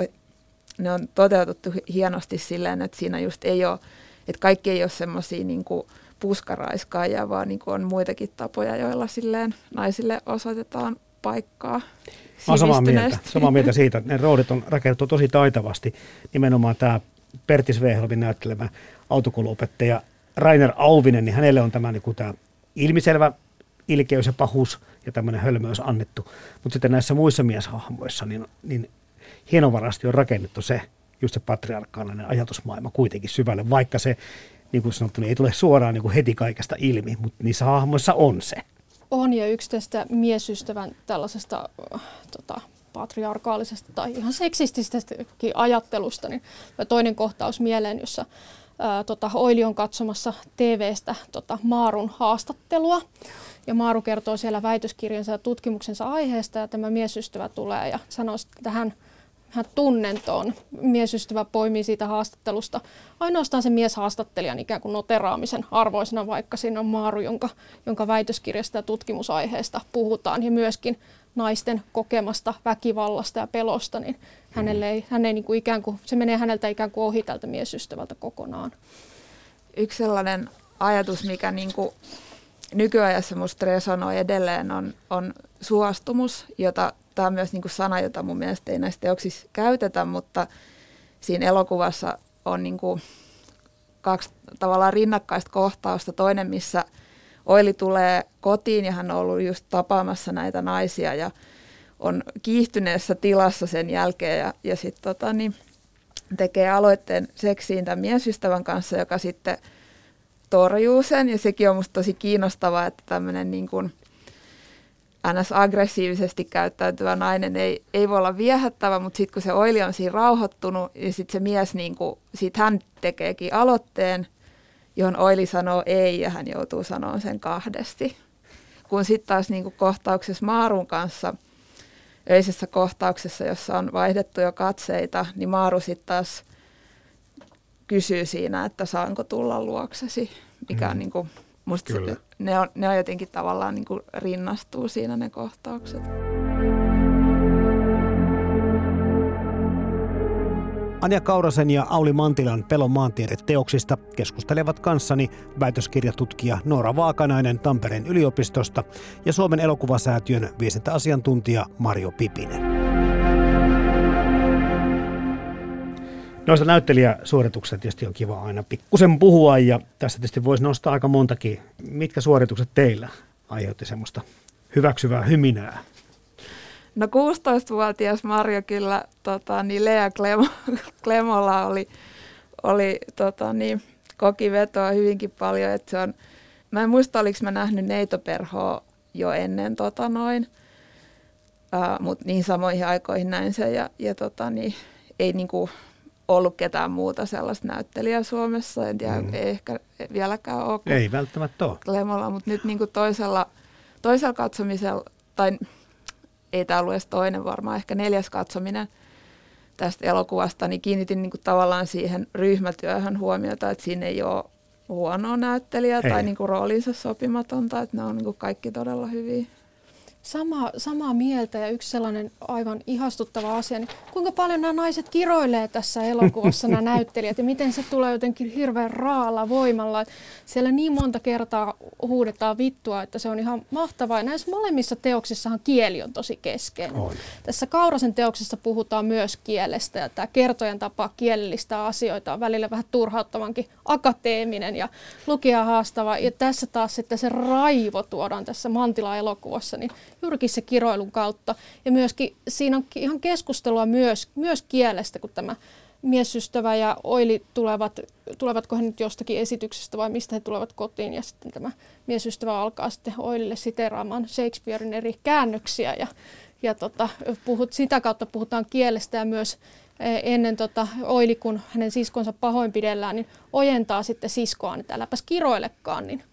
ne on toteutettu hienosti silleen, että siinä just ei ole, että kaikki ei ole semmoisia niin puskaraiskaajia, vaan niin on muitakin tapoja, joilla silleen naisille osoitetaan paikkaa. Olen samaa mieltä, samaa mieltä siitä, että ne roodit on rakennettu tosi taitavasti. Nimenomaan tämä Pertti Sveholmin näyttelemä autokouluopettaja Rainer Auvinen, niin hänelle on tämä, niin kuin tämä ilmiselvä ilkeys ja pahuus ja tämmöinen hölmöys annettu. Mutta sitten näissä muissa mieshahmoissa niin, niin hienovarasti on rakennettu se, just se patriarkaalinen ajatusmaailma kuitenkin syvälle, vaikka se, niin kuin sanottu, niin ei tule suoraan niin kuin heti kaikesta ilmi, mutta niissä hahmoissa on se. On, ja yksi tästä miesystävän tällaisesta tota, patriarkaalisesta tai ihan seksistisestäkin ajattelusta, niin toinen kohtaus mieleen, jossa ää, tota, Oili on katsomassa TV-stä tota, Maarun haastattelua. Ja Maaru kertoo siellä väitöskirjansa ja tutkimuksensa aiheesta ja tämä miesystävä tulee ja sanoo, että hän, hän tunnentoon. Miesystävä poimii siitä haastattelusta ainoastaan sen mieshaastattelijan ikään kuin noteraamisen arvoisena, vaikka siinä on Maaru, jonka, jonka väitöskirjasta ja tutkimusaiheesta puhutaan ja myöskin naisten kokemasta väkivallasta ja pelosta, niin hänelle ei, hän ei niin kuin ikään kuin, se menee häneltä ikään kuin ohi tältä miesystävältä kokonaan. Yksi sellainen ajatus, mikä niin kuin nykyajassa minusta resonoi edelleen, on, on suostumus, jota tämä on myös niin kuin sana, jota mun mielestä ei näistä teoksissa käytetä, mutta siinä elokuvassa on niin kuin kaksi tavallaan rinnakkaista kohtausta. Toinen, missä Oili tulee kotiin ja hän on ollut just tapaamassa näitä naisia ja on kiihtyneessä tilassa sen jälkeen ja, ja sitten tota, niin tekee aloitteen seksiin tämän miesystävän kanssa, joka sitten torjuu sen. Ja sekin on musta tosi kiinnostavaa, että tämmöinen niin kuin ns. aggressiivisesti käyttäytyvä nainen ei, ei voi olla viehättävä, mutta sitten kun se oili on siinä rauhoittunut, ja sitten se mies, niin kuin, sit hän tekeekin aloitteen, johon oili sanoo ei, ja hän joutuu sanoa sen kahdesti. Kun sitten taas niin kuin kohtauksessa Maarun kanssa – öisessä kohtauksessa, jossa on vaihdettu jo katseita, niin Maaru sitten taas kysyy siinä, että saanko tulla luoksesi, mikä mm. on niin kuin, musta se, ne, on, ne on jotenkin tavallaan niin kuin rinnastuu siinä ne kohtaukset. Anja Kaurasen ja Auli Mantilan Pelon maantiede-teoksista keskustelevat kanssani väitöskirjatutkija Noora Vaakanainen Tampereen yliopistosta ja Suomen elokuvasäätiön viestintäasiantuntija Mario Pipinen. Noista näyttelijäsuorituksista tietysti on kiva aina pikkusen puhua ja tässä tietysti voisi nostaa aika montakin. Mitkä suoritukset teillä aiheutti semmoista hyväksyvää hyminää? No 16-vuotias Marjo kyllä, tota, niin Lea Klemo, Klemolla oli, oli tota, niin, koki vetoa hyvinkin paljon. Että se on, mä en muista, oliko mä nähnyt Neitoperhoa jo ennen tota noin, uh, mutta niin samoihin aikoihin näin se. Ja, ja tota, niin, ei niinku ollut ketään muuta sellaista näyttelijää Suomessa. En tiedä, mm. ei ehkä vieläkään ole. Ei välttämättä ole. Klemolla, mutta nyt niinku toisella, toisella katsomisella, tai ei tämä ollut edes toinen varmaan, ehkä neljäs katsominen tästä elokuvasta, niin kiinnitin niin kuin tavallaan siihen ryhmätyöhön huomiota, että siinä ei ole huonoa näyttelijää ei. tai niin kuin roolinsa sopimatonta, että ne on niin kuin kaikki todella hyviä. Sama, samaa mieltä ja yksi sellainen aivan ihastuttava asia, niin kuinka paljon nämä naiset kiroilee tässä elokuvassa nämä näyttelijät ja miten se tulee jotenkin hirveän raalla voimalla. Että siellä niin monta kertaa huudetaan vittua, että se on ihan mahtavaa. Ja näissä molemmissa teoksissahan kieli on tosi keskeinen. On. Tässä Kaurasen teoksessa puhutaan myös kielestä ja tämä kertojan tapa kielellistä asioita on välillä vähän turhauttavankin akateeminen ja lukija haastava. Ja tässä taas sitten se raivo tuodaan tässä Mantila-elokuvassa, niin juurikin se kiroilun kautta. Ja myöskin siinä on ihan keskustelua myös, myös kielestä, kun tämä miesystävä ja Oili tulevat, tulevatko he nyt jostakin esityksestä vai mistä he tulevat kotiin. Ja sitten tämä miesystävä alkaa sitten Oilille siteraamaan Shakespearein eri käännöksiä ja, ja tota, puhut, sitä kautta puhutaan kielestä ja myös eh, ennen tota, Oili, kun hänen siskonsa pahoinpidellään, niin ojentaa sitten siskoaan, että äläpäs kiroilekaan, niin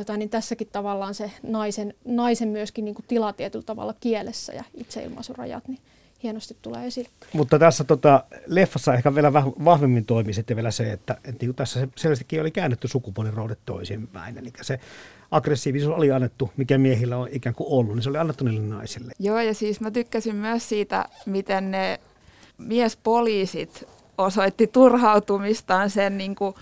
tota, niin tässäkin tavallaan se naisen, naisen myöskin niin kuin tila tietyllä tavalla kielessä ja itseilmaisurajat, niin hienosti tulee esille. Mutta tässä tota, leffassa ehkä vielä vahvemmin toimi sitten vielä se, että, että niin tässä se selvästikin oli käännetty sukupuoliroudet toisinpäin. Eli se aggressiivisuus oli annettu, mikä miehillä on ikään kuin ollut, niin se oli annettu niille naisille. Joo, ja siis mä tykkäsin myös siitä, miten ne miespoliisit osoitti turhautumistaan sen niin kuin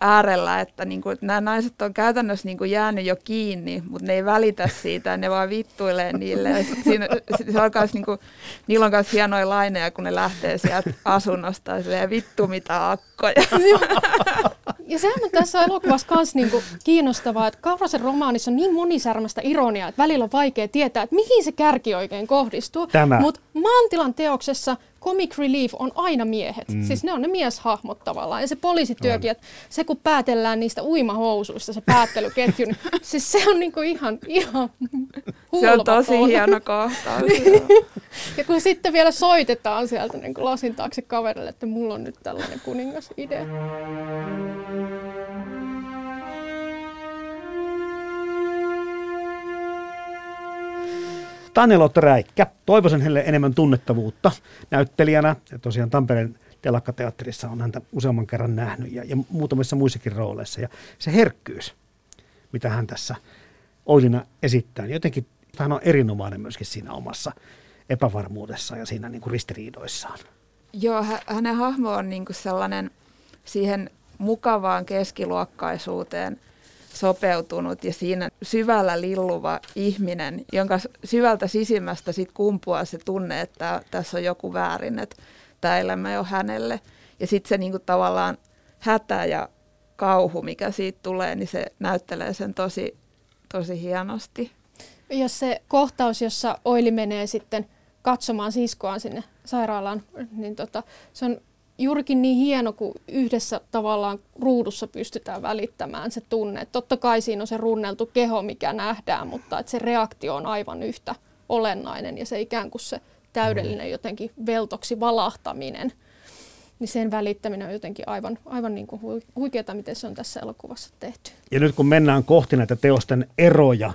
äärellä, että, niin kuin, että nämä naiset on käytännössä niin kuin jäänyt jo kiinni, mutta ne ei välitä siitä, ne vaan vittuilee niille. Ja siinä, se on myös, niin kuin, niillä on myös hienoja laineja, kun ne lähtee sieltä asunnosta ja vittu mitä akkoja. Ja sehän on tässä elokuvassa myös niinku kiinnostavaa, että Kaurasen romaanissa on niin monisärmästä ironiaa, että välillä on vaikea tietää, että mihin se kärki oikein kohdistuu. Mutta Mantilan teoksessa comic relief on aina miehet. Mm. Siis ne on ne mieshahmot tavallaan. Ja se poliisityökin, että se kun päätellään niistä uimahousuista, se päättelyketju, niin siis se on niinku ihan, ihan Se on tosi hieno kohtaus. ja kun sitten vielä soitetaan sieltä niin lasin taakse kaverille, että mulla on nyt tällainen kuningas idea. Tannelotta Räikkä. Toivoisin hänelle enemmän tunnettavuutta näyttelijänä. Ja tosiaan Tampereen telakkateatterissa on häntä useamman kerran nähnyt ja, ja muutamissa muissakin rooleissa. Ja se herkkyys, mitä hän tässä Oilina esittää, niin jotenkin hän on erinomainen myöskin siinä omassa epävarmuudessa ja siinä niin kuin ristiriidoissaan. Joo, hänen hahmo on niin kuin sellainen siihen mukavaan keskiluokkaisuuteen – sopeutunut ja siinä syvällä lilluva ihminen, jonka syvältä sisimmästä sit kumpuaa se tunne, että tässä on joku väärin, että tämä elämä ei ole hänelle. Ja sitten se niinku tavallaan hätä ja kauhu, mikä siitä tulee, niin se näyttelee sen tosi, tosi hienosti. Ja se kohtaus, jossa Oili menee sitten katsomaan siskoaan sinne sairaalaan, niin tota, se on juurikin niin hieno, kun yhdessä tavallaan ruudussa pystytään välittämään se tunne. totta kai siinä on se runneltu keho, mikä nähdään, mutta että se reaktio on aivan yhtä olennainen ja se ikään kuin se täydellinen jotenkin veltoksi valahtaminen, niin sen välittäminen on jotenkin aivan, aivan niin kuin huikeaa, miten se on tässä elokuvassa tehty. Ja nyt kun mennään kohti näitä teosten eroja,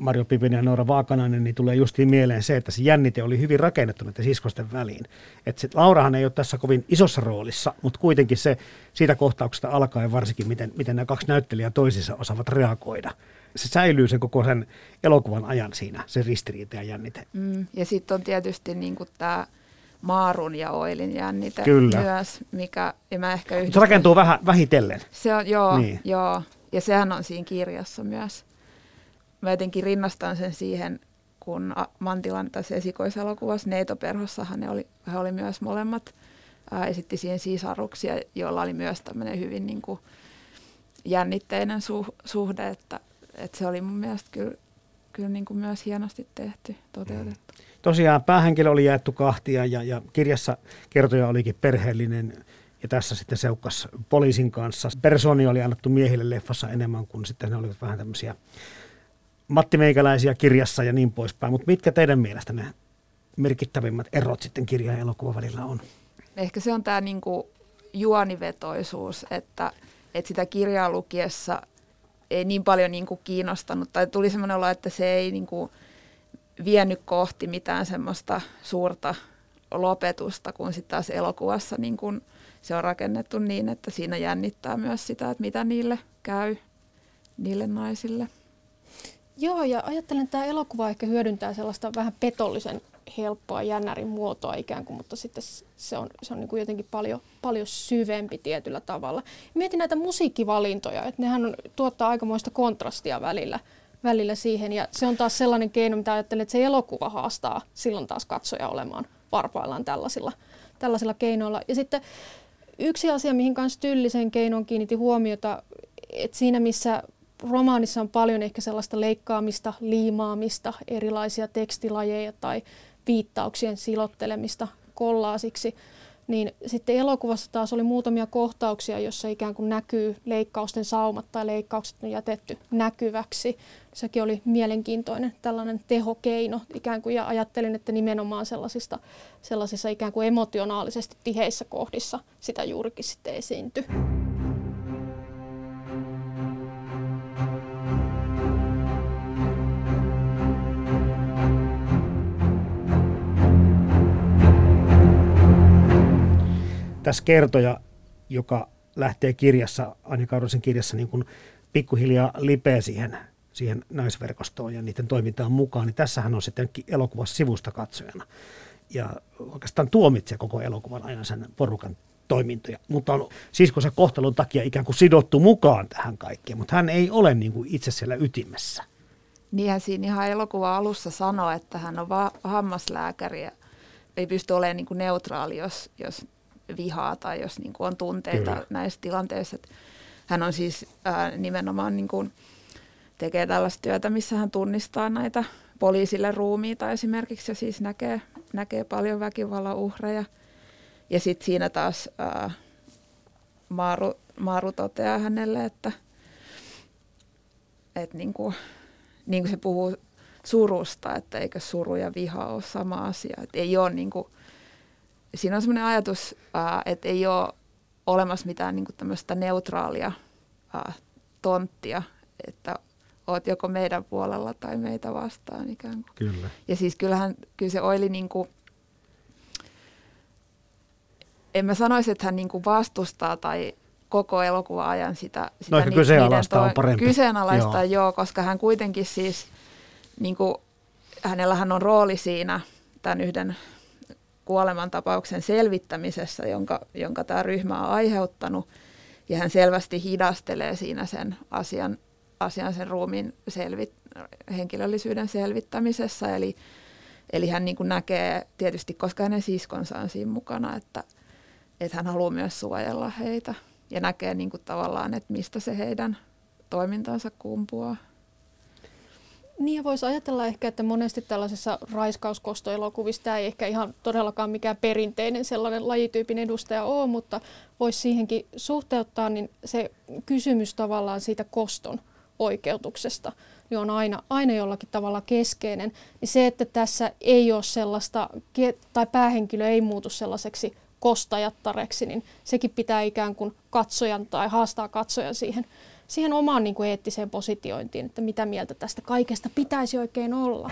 Marjo Pipinen ja Noora Vaakanainen, niin tulee justiin mieleen se, että se jännite oli hyvin rakennettu näiden siskosten väliin. Että Laurahan ei ole tässä kovin isossa roolissa, mutta kuitenkin se siitä kohtauksesta alkaen varsinkin, miten, miten nämä kaksi näyttelijää toisissa osaavat reagoida. Se säilyy sen koko sen elokuvan ajan siinä, se ristiriita ja jännite. Mm, ja sitten on tietysti niin tämä Maarun ja Oilin jännite Kyllä. myös, mikä ja mä ehkä yhdistän. Se rakentuu vähän vähitellen. Se on, joo, niin. joo, ja sehän on siinä kirjassa myös mä jotenkin rinnastan sen siihen, kun Mantilan tässä esikoiselokuvassa Neitoperhossahan ne oli, he oli myös molemmat, ää, esitti siihen sisaruksia, joilla oli myös tämmöinen hyvin niin kuin jännitteinen su, suhde, että, että se oli mun mielestä kyllä, kyllä niin kuin myös hienosti tehty, toteutettu. Mm. Tosiaan päähenkilö oli jaettu kahtia ja, ja kirjassa kertoja olikin perheellinen ja tässä sitten seukkas poliisin kanssa. Personi oli annettu miehille leffassa enemmän kuin sitten ne olivat vähän tämmöisiä Matti Meikäläisiä kirjassa ja niin poispäin, mutta mitkä teidän mielestä ne merkittävimmät erot sitten kirjan ja elokuvan välillä on? Ehkä se on tämä niinku juonivetoisuus, että, että sitä kirjaa lukiessa ei niin paljon niinku kiinnostanut, tai tuli sellainen olo, että se ei niinku vienyt kohti mitään semmoista suurta lopetusta, kun sitten taas elokuvassa niin kun se on rakennettu niin, että siinä jännittää myös sitä, että mitä niille käy, niille naisille. Joo, ja ajattelen, että tämä elokuva ehkä hyödyntää sellaista vähän petollisen helppoa jännärin muotoa ikään kuin, mutta sitten se on, se on niin kuin jotenkin paljon, paljon syvempi tietyllä tavalla. Mietin näitä musiikkivalintoja, että nehän on, tuottaa aikamoista kontrastia välillä, välillä siihen, ja se on taas sellainen keino, mitä ajattelen, että se elokuva haastaa silloin taas katsoja olemaan varpaillaan tällaisilla, tällaisilla keinoilla. Ja sitten yksi asia, mihin kanssa Tyllisen keinon kiinnitti huomiota, että siinä missä romaanissa on paljon ehkä sellaista leikkaamista, liimaamista, erilaisia tekstilajeja tai viittauksien silottelemista kollaasiksi, niin sitten elokuvassa taas oli muutamia kohtauksia, jossa ikään kuin näkyy leikkausten saumat tai leikkaukset on jätetty näkyväksi. Sekin oli mielenkiintoinen tällainen tehokeino ikään kuin, ja ajattelin, että nimenomaan sellaisista, sellaisissa ikään kuin emotionaalisesti tiheissä kohdissa sitä juurikin sitten esiintyi. Tässä kertoja, joka lähtee kirjassa, Anja Kaurosen kirjassa niin kuin pikkuhiljaa lipeä siihen, siihen naisverkostoon ja niiden toimintaan mukaan, niin tässähän on sitten elokuvassa sivusta katsojana. Ja oikeastaan tuomitsee koko elokuvan ajan sen porukan toimintoja, mutta on siskonsä kohtalon takia ikään kuin sidottu mukaan tähän kaikkeen, mutta hän ei ole niin kuin itse siellä ytimessä. Niinhän siinä ihan elokuva alussa sanoi, että hän on va- hammaslääkäri ja ei pysty olemaan niin kuin neutraali, jos, jos vihaa tai jos niin kuin on tunteita Kyllä. näissä tilanteissa. Että hän on siis ää, nimenomaan niin kuin, tekee tällaista työtä, missä hän tunnistaa näitä poliisille ruumiita esimerkiksi ja siis näkee, näkee paljon väkivallan uhreja. Ja sitten siinä taas ää, Maaru, Maaru toteaa hänelle, että, että niin kuin, niin kuin se puhuu surusta, että eikö suru ja viha ole sama asia. Että ei ole niin kuin, siinä on sellainen ajatus, että ei ole olemassa mitään niin tämmöistä neutraalia tonttia, että oot joko meidän puolella tai meitä vastaan ikään kuin. Kyllä. Ja siis kyllähän, kyllä se Oili niin kuin, en mä sanoisi, että hän niin kuin vastustaa tai koko elokuva ajan sitä, sitä no, ni, kyseenalaista on parempi. Kyseenalaista joo. joo, koska hän kuitenkin siis, niin kuin, hänellähän on rooli siinä tämän yhden kuolemantapauksen selvittämisessä, jonka, jonka tämä ryhmä on aiheuttanut. Ja hän selvästi hidastelee siinä sen asian, asian sen ruumiin selvit, henkilöllisyyden selvittämisessä. Eli, eli hän niin näkee tietysti, koska hänen siskonsa on siinä mukana, että, että hän haluaa myös suojella heitä. Ja näkee niin kuin tavallaan, että mistä se heidän toimintansa kumpuaa. Niin ja voisi ajatella ehkä, että monesti tällaisessa raiskauskostoelokuvissa tämä ei ehkä ihan todellakaan mikään perinteinen sellainen lajityypin edustaja ole, mutta voisi siihenkin suhteuttaa, niin se kysymys tavallaan siitä koston oikeutuksesta niin on aina, aina jollakin tavalla keskeinen. Niin se, että tässä ei ole sellaista, tai päähenkilö ei muutu sellaiseksi kostajattareksi, niin sekin pitää ikään kuin katsojan tai haastaa katsojan siihen siihen omaan niin kuin eettiseen positiointiin, että mitä mieltä tästä kaikesta pitäisi oikein olla.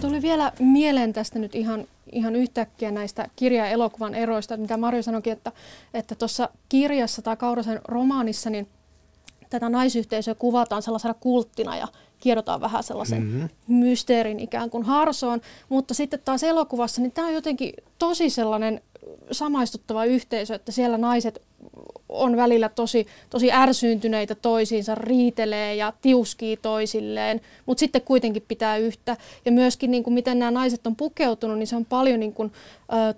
Tuli vielä mieleen tästä nyt ihan, ihan yhtäkkiä näistä kirja- ja elokuvan eroista, mitä Marjo sanoikin, että että tuossa kirjassa tai Kaurasen romaanissa niin tätä naisyhteisöä kuvataan sellaisena kulttina ja kierrotaan vähän sellaisen mm-hmm. mysteerin ikään kuin harsoon, mutta sitten taas elokuvassa, niin tämä on jotenkin tosi sellainen samaistuttava yhteisö, että siellä naiset on välillä tosi, tosi ärsyyntyneitä toisiinsa, riitelee ja tiuskii toisilleen, mutta sitten kuitenkin pitää yhtä. Ja myöskin niin kuin miten nämä naiset on pukeutunut, niin se on paljon niin kuin, äh,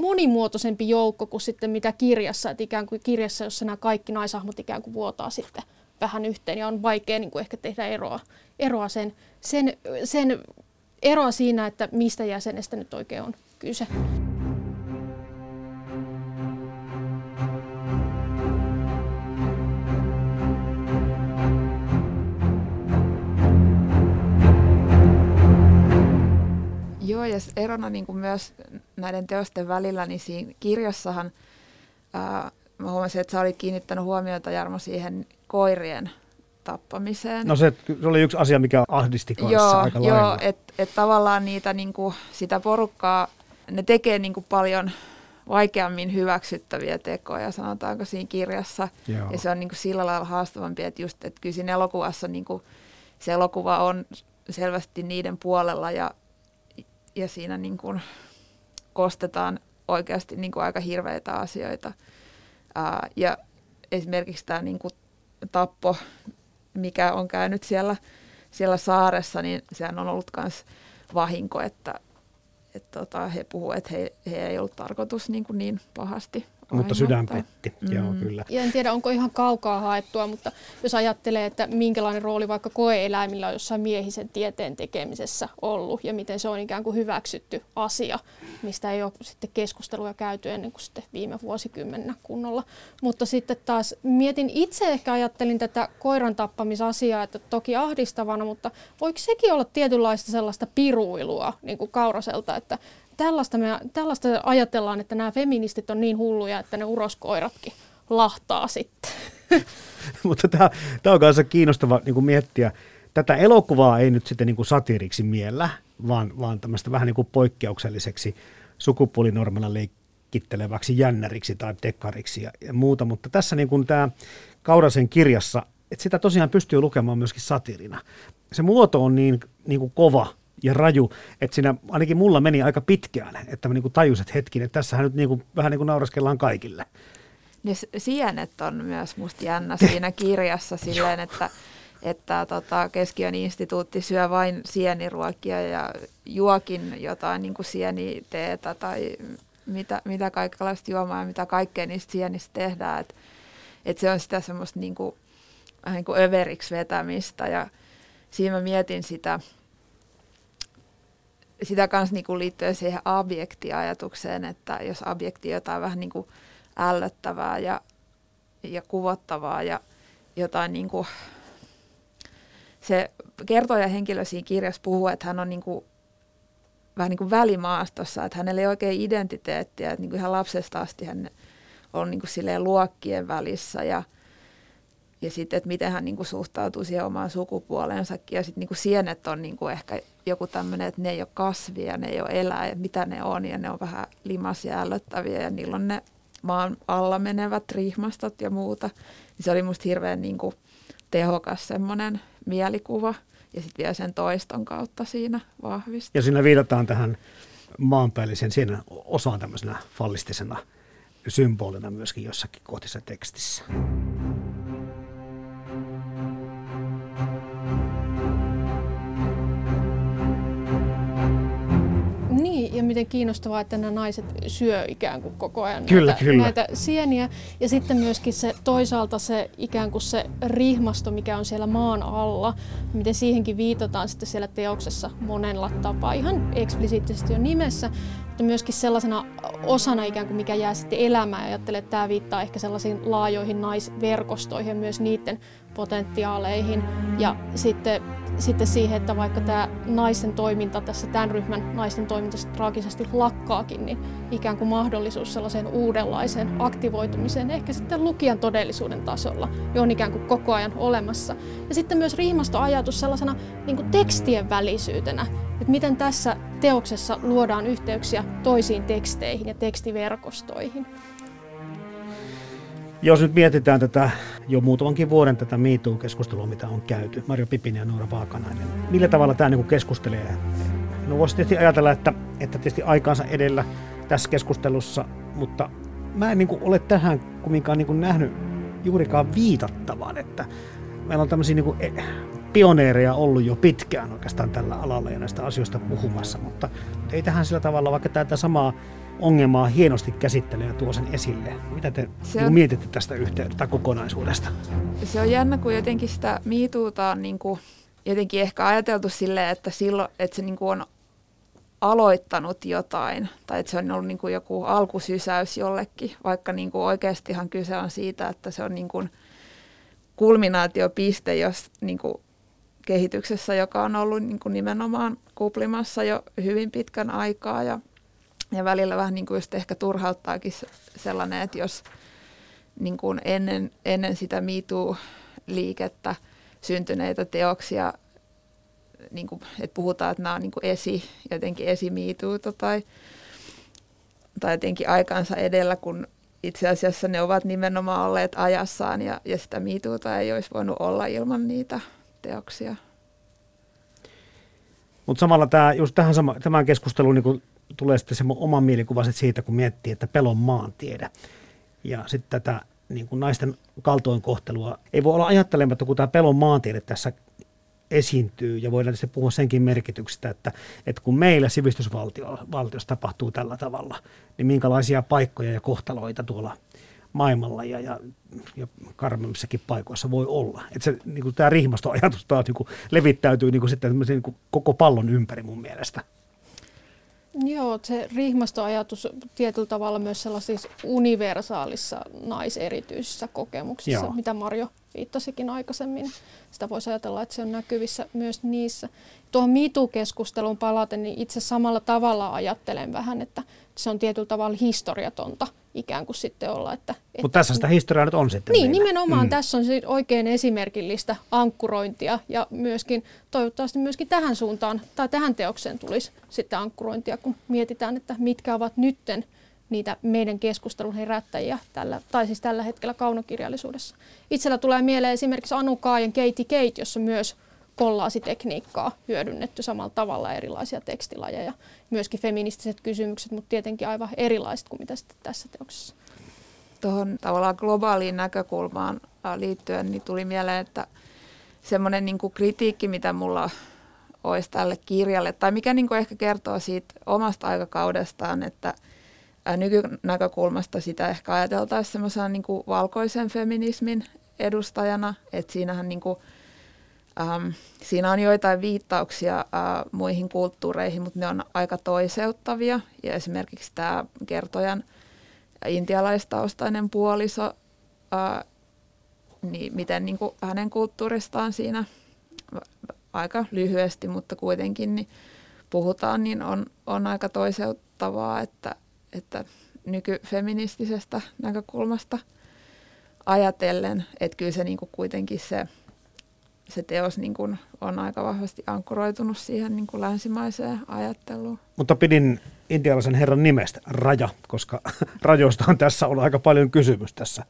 monimuotoisempi joukko kuin sitten mitä kirjassa. Että ikään kuin kirjassa, jossa nämä kaikki naisahmot ikään kuin vuotaa sitten vähän yhteen ja on vaikea niin kuin ehkä tehdä eroa, eroa sen, sen, sen eroa siinä, että mistä jäsenestä nyt oikein on kyse. Joo, ja erona niin kuin myös näiden teosten välillä, niin siinä kirjassahan ää, mä huomasin, että sä olit kiinnittänyt huomiota Jarmo siihen koirien tappamiseen. No se, se oli yksi asia, mikä ahdisti kanssa joo, aika Joo, että et tavallaan niitä, niinku, sitä porukkaa, ne tekee niinku paljon vaikeammin hyväksyttäviä tekoja, sanotaanko siinä kirjassa. Joo. Ja se on niin kuin sillä lailla haastavampi, että just, että kyllä siinä elokuvassa niin kuin, se elokuva on selvästi niiden puolella ja, ja siinä niin kuin kostetaan oikeasti niin kuin aika hirveitä asioita. Ää, ja esimerkiksi tämä niin kuin tappo, mikä on käynyt siellä, siellä saaressa, niin sehän on ollut myös vahinko, että, että tota, he puhuivat, että he, he ei ollut tarkoitus niin, kuin niin pahasti mutta sydän petti, mm. joo kyllä. Ja en tiedä, onko ihan kaukaa haettua, mutta jos ajattelee, että minkälainen rooli vaikka koeeläimillä on jossain miehisen tieteen tekemisessä ollut ja miten se on ikään kuin hyväksytty asia, mistä ei ole sitten keskusteluja käyty ennen kuin sitten viime vuosikymmenenä kunnolla. Mutta sitten taas mietin itse ehkä ajattelin tätä koiran tappamisasiaa, että toki ahdistavana, mutta voiko sekin olla tietynlaista sellaista piruilua niin kuin Kauraselta, että tällaista, me, tällaista ajatellaan, että nämä feministit on niin hulluja, että ne uroskoiratkin lahtaa sitten. Mutta tämä, on kanssa kiinnostava niin miettiä. Tätä elokuvaa ei nyt sitten niin kuin satiiriksi miellä, vaan, vaan tämmöistä vähän niin kuin poikkeukselliseksi sukupuolinormilla leikitteleväksi jännäriksi tai dekkariksi ja, ja muuta. Mutta tässä niin kuin tämä Kaurasen kirjassa, että sitä tosiaan pystyy lukemaan myöskin satirina. Se muoto on niin, niin kuin kova ja raju, että siinä ainakin mulla meni aika pitkään, että mä niin tajusin, että hetkinen, että tässähän nyt niin kuin, vähän niin kuin nauraskellaan kaikille. Ne sienet on myös musta jännä siinä kirjassa silleen, että, että tota, Keskiön instituutti syö vain sieniruokia ja juokin jotain niin kuin sieniteetä tai mitä, mitä kaikenlaista juomaa ja mitä kaikkea niistä sienistä tehdään. Että et se on sitä semmoista niin kuin, vähän niin kuin överiksi vetämistä ja siinä mä mietin sitä, sitä kanssa niin liittyen siihen objektiajatukseen, että jos objekti jotain vähän niin kuin ällöttävää ja, ja kuvottavaa ja jotain niin kuin, se kertoja henkilö siinä kirjassa puhuu, että hän on niin kuin, vähän niin kuin välimaastossa, että hänellä ei oikein identiteettiä, että niin kuin ihan lapsesta asti hän on niin kuin luokkien välissä ja – ja sitten, että miten hän niin kuin suhtautuu siihen omaan sukupuoleensakin. Ja sitten niin kuin sienet on niin kuin ehkä joku tämmöinen, että ne ei ole kasvia, ne ei ole eläjä, mitä ne on. Ja ne on vähän limasia ja ällöttäviä ja niillä on ne maan alla menevät rihmastot ja muuta. Niin se oli musta hirveän niin kuin tehokas semmoinen mielikuva. Ja sitten vielä sen toiston kautta siinä vahvistuu. Ja siinä viitataan tähän maanpäällisen siinä osaan tämmöisenä fallistisena symbolina myöskin jossakin kohdissa tekstissä. Ja miten kiinnostavaa, että nämä naiset syö ikään kuin koko ajan kyllä, näitä, kyllä. näitä sieniä. Ja sitten myöskin se toisaalta se ikään kuin se rihmasto, mikä on siellä maan alla, miten siihenkin viitataan sitten siellä teoksessa monella tapaa, ihan eksplisiittisesti jo nimessä, mutta myöskin sellaisena osana ikään kuin mikä jää sitten elämään. Ajattelen, että tämä viittaa ehkä sellaisiin laajoihin naisverkostoihin ja myös niiden potentiaaleihin. Ja sitten sitten siihen, että vaikka tämä naisten toiminta tässä, tämän ryhmän naisten toiminta traagisesti lakkaakin, niin ikään kuin mahdollisuus sellaiseen uudenlaiseen aktivoitumiseen, ehkä sitten lukijan todellisuuden tasolla, jo on ikään kuin koko ajan olemassa. Ja sitten myös rihmastoajatus sellaisena niin kuin tekstien välisyytenä, että miten tässä teoksessa luodaan yhteyksiä toisiin teksteihin ja tekstiverkostoihin. Jos nyt mietitään tätä jo muutamankin vuoden tätä MeToo-keskustelua, mitä on käyty, Marjo Pipinen ja Noora Vaakanainen, millä tavalla tämä niin keskustelee? No voisi tietysti ajatella, että, että tietysti aikaansa edellä tässä keskustelussa, mutta mä en niin kuin ole tähän kumminkaan niin kuin nähnyt juurikaan viitattavan, että meillä on tämmöisiä niin kuin e, pioneereja ollut jo pitkään oikeastaan tällä alalla ja näistä asioista puhumassa, mutta ei tähän sillä tavalla, vaikka tätä samaa ongelmaa hienosti käsittelee ja tuo sen esille. Mitä te se on, mietitte tästä yhteydestä kokonaisuudesta? Se on jännä, kun jotenkin sitä miituuta on niin kuin, jotenkin ehkä ajateltu silleen, että, silloin, että se niin kuin on aloittanut jotain, tai että se on ollut niin kuin joku alkusysäys jollekin, vaikka niin kuin oikeastihan kyse on siitä, että se on niin kuin kulminaatiopiste, jos niin kuin kehityksessä, joka on ollut niin kuin nimenomaan kuplimassa jo hyvin pitkän aikaa, ja ja välillä vähän niin kuin just ehkä turhauttaakin sellainen, että jos niin kuin ennen, ennen sitä MeToo-liikettä syntyneitä teoksia, niin kuin, että puhutaan, että nämä on niin kuin esi, jotenkin esimiituuta tai, tai jotenkin aikansa edellä, kun itse asiassa ne ovat nimenomaan olleet ajassaan ja, ja sitä miituuta ei olisi voinut olla ilman niitä teoksia. Mutta samalla tämä, just tähän sama, tämän keskusteluun niin tulee sitten se oma mielikuva siitä, kun miettii, että pelon maantiede ja sitten tätä niin kuin naisten kaltoinkohtelua. Ei voi olla ajattelematta, kun tämä pelon maantiede tässä esiintyy, ja voidaan sitten puhua senkin merkityksestä, että, että kun meillä sivistysvaltiossa tapahtuu tällä tavalla, niin minkälaisia paikkoja ja kohtaloita tuolla maailmalla ja, ja, ja karmeimmissakin paikoissa voi olla. Että se, niin kuin tämä rihmastoajatus taas niin kuin levittäytyy niin kuin sitten niin kuin koko pallon ympäri mun mielestä. Joo, se rihmastoajatus tietyllä tavalla myös sellaisissa universaalissa naiserityisissä kokemuksissa, Joo. mitä Marjo viittasikin aikaisemmin. Sitä voisi ajatella, että se on näkyvissä myös niissä. Tuohon MeToo-keskusteluun palaten, niin itse samalla tavalla ajattelen vähän, että se on tietyllä tavalla historiatonta ikään kuin sitten olla. Että, Mutta tässä sitä historiaa nyt on sitten. Niin, meillä. nimenomaan mm. tässä on oikein esimerkillistä ankkurointia ja myöskin toivottavasti myöskin tähän suuntaan tai tähän teokseen tulisi sitten ankkurointia, kun mietitään, että mitkä ovat nytten niitä meidän keskustelun herättäjiä tällä, tai siis tällä hetkellä kaunokirjallisuudessa. Itsellä tulee mieleen esimerkiksi Anu Kaajan Katie Kate, jossa myös kollaasitekniikkaa hyödynnetty samalla tavalla erilaisia tekstilajeja. Myöskin feministiset kysymykset, mutta tietenkin aivan erilaiset kuin mitä sitten tässä teoksessa. Tuohon tavallaan globaaliin näkökulmaan liittyen niin tuli mieleen, että semmoinen niin kritiikki, mitä mulla olisi tälle kirjalle, tai mikä niin kuin ehkä kertoo siitä omasta aikakaudestaan, että nykynäkökulmasta sitä ehkä ajateltaisiin semmoisena niin valkoisen feminismin edustajana, että siinähän niin kuin Ähm, siinä on joitain viittauksia äh, muihin kulttuureihin, mutta ne on aika toiseuttavia. Ja esimerkiksi tämä kertojan intialaistaustainen puoliso, äh, niin miten niin kuin hänen kulttuuristaan siinä aika lyhyesti, mutta kuitenkin niin puhutaan, niin on, on aika toiseuttavaa, että, että nykyfeministisestä näkökulmasta ajatellen, että kyllä se niin kuin kuitenkin se se teos niin kuin on aika vahvasti ankkuroitunut siihen niin kuin länsimaiseen ajatteluun. Mutta pidin intialaisen herran nimestä Raja, koska rajoista on tässä ollut aika paljon kysymys tässä,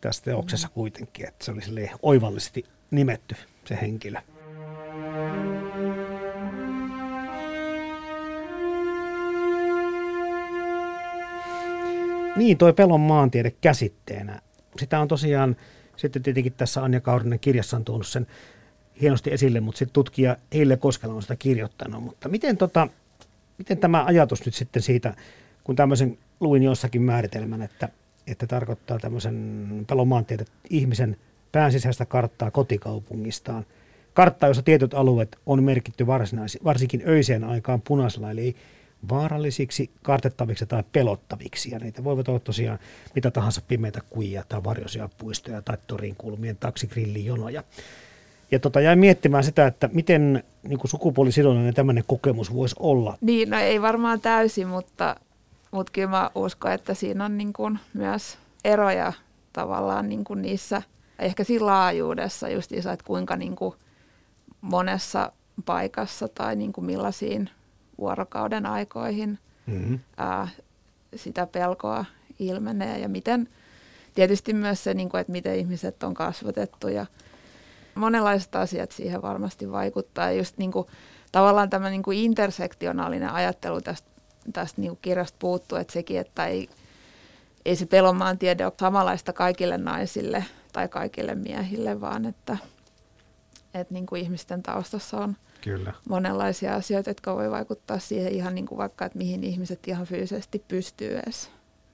tässä teoksessa kuitenkin, että se oli oivallisesti nimetty se henkilö. Niin, toi pelon maantiede käsitteenä. Sitä on tosiaan sitten tietenkin tässä Anja Kaurinen kirjassa on tuonut sen hienosti esille, mutta sitten tutkija Hille Koskela on sitä kirjoittanut. Mutta miten, tota, miten tämä ajatus nyt sitten siitä, kun tämmöisen luin jossakin määritelmän, että, että tarkoittaa tämmöisen pelomaantiedet ihmisen päänsisäistä karttaa kotikaupungistaan. Karttaa, jossa tietyt alueet on merkitty varsinkin öiseen aikaan punaisella, eli vaarallisiksi, kartettaviksi tai pelottaviksi. Ja niitä voivat olla tosiaan mitä tahansa pimeitä kuijia tai varjoisia puistoja tai torin kulmien taksigrillijonoja. Ja tota, jäin miettimään sitä, että miten niin sukupuolisidonnainen tämmöinen kokemus voisi olla. Niin, no ei varmaan täysin, mutta, mutta kyllä mä uskon, että siinä on niin kuin myös eroja tavallaan niin kuin niissä, ehkä siinä laajuudessa just että kuinka niin kuin monessa paikassa tai niin kuin millaisiin vuorokauden aikoihin mm-hmm. ää, sitä pelkoa ilmenee ja miten tietysti myös se, niin kuin, että miten ihmiset on kasvatettu ja monenlaiset asiat siihen varmasti vaikuttaa. Ja just niin kuin, tavallaan tämä niin kuin intersektionaalinen ajattelu tästä, tästä niin kuin kirjasta puuttuu, että sekin, että ei, ei se pelonmaan tiede ole samanlaista kaikille naisille tai kaikille miehille, vaan että, että niin kuin ihmisten taustassa on Kyllä. monenlaisia asioita, jotka voi vaikuttaa siihen ihan niin kuin vaikka, että mihin ihmiset ihan fyysisesti pystyy edes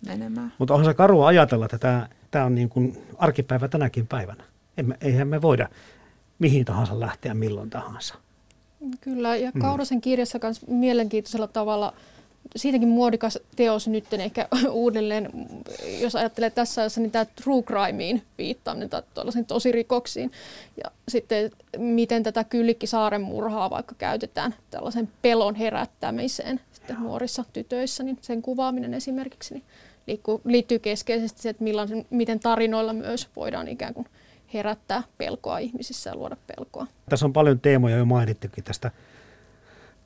menemään. Mutta onhan se karua ajatella, että tämä, tämä on niin kuin arkipäivä tänäkin päivänä. Emme, eihän me voida mihin tahansa lähteä milloin tahansa. Kyllä, ja mm. Kaurasen kirjassa myös mielenkiintoisella tavalla siitäkin muodikas teos nyt ehkä uudelleen, jos ajattelee tässä ajassa, niin tämä true crimeen viittaaminen tai tuollaisiin tosirikoksiin. Ja sitten miten tätä Kyllikki-saaren murhaa vaikka käytetään tällaisen pelon herättämiseen sitten nuorissa tytöissä, niin sen kuvaaminen esimerkiksi niin liittyy keskeisesti siihen, että millaisen, miten tarinoilla myös voidaan ikään kuin herättää pelkoa ihmisissä ja luoda pelkoa. Tässä on paljon teemoja jo mainittukin tästä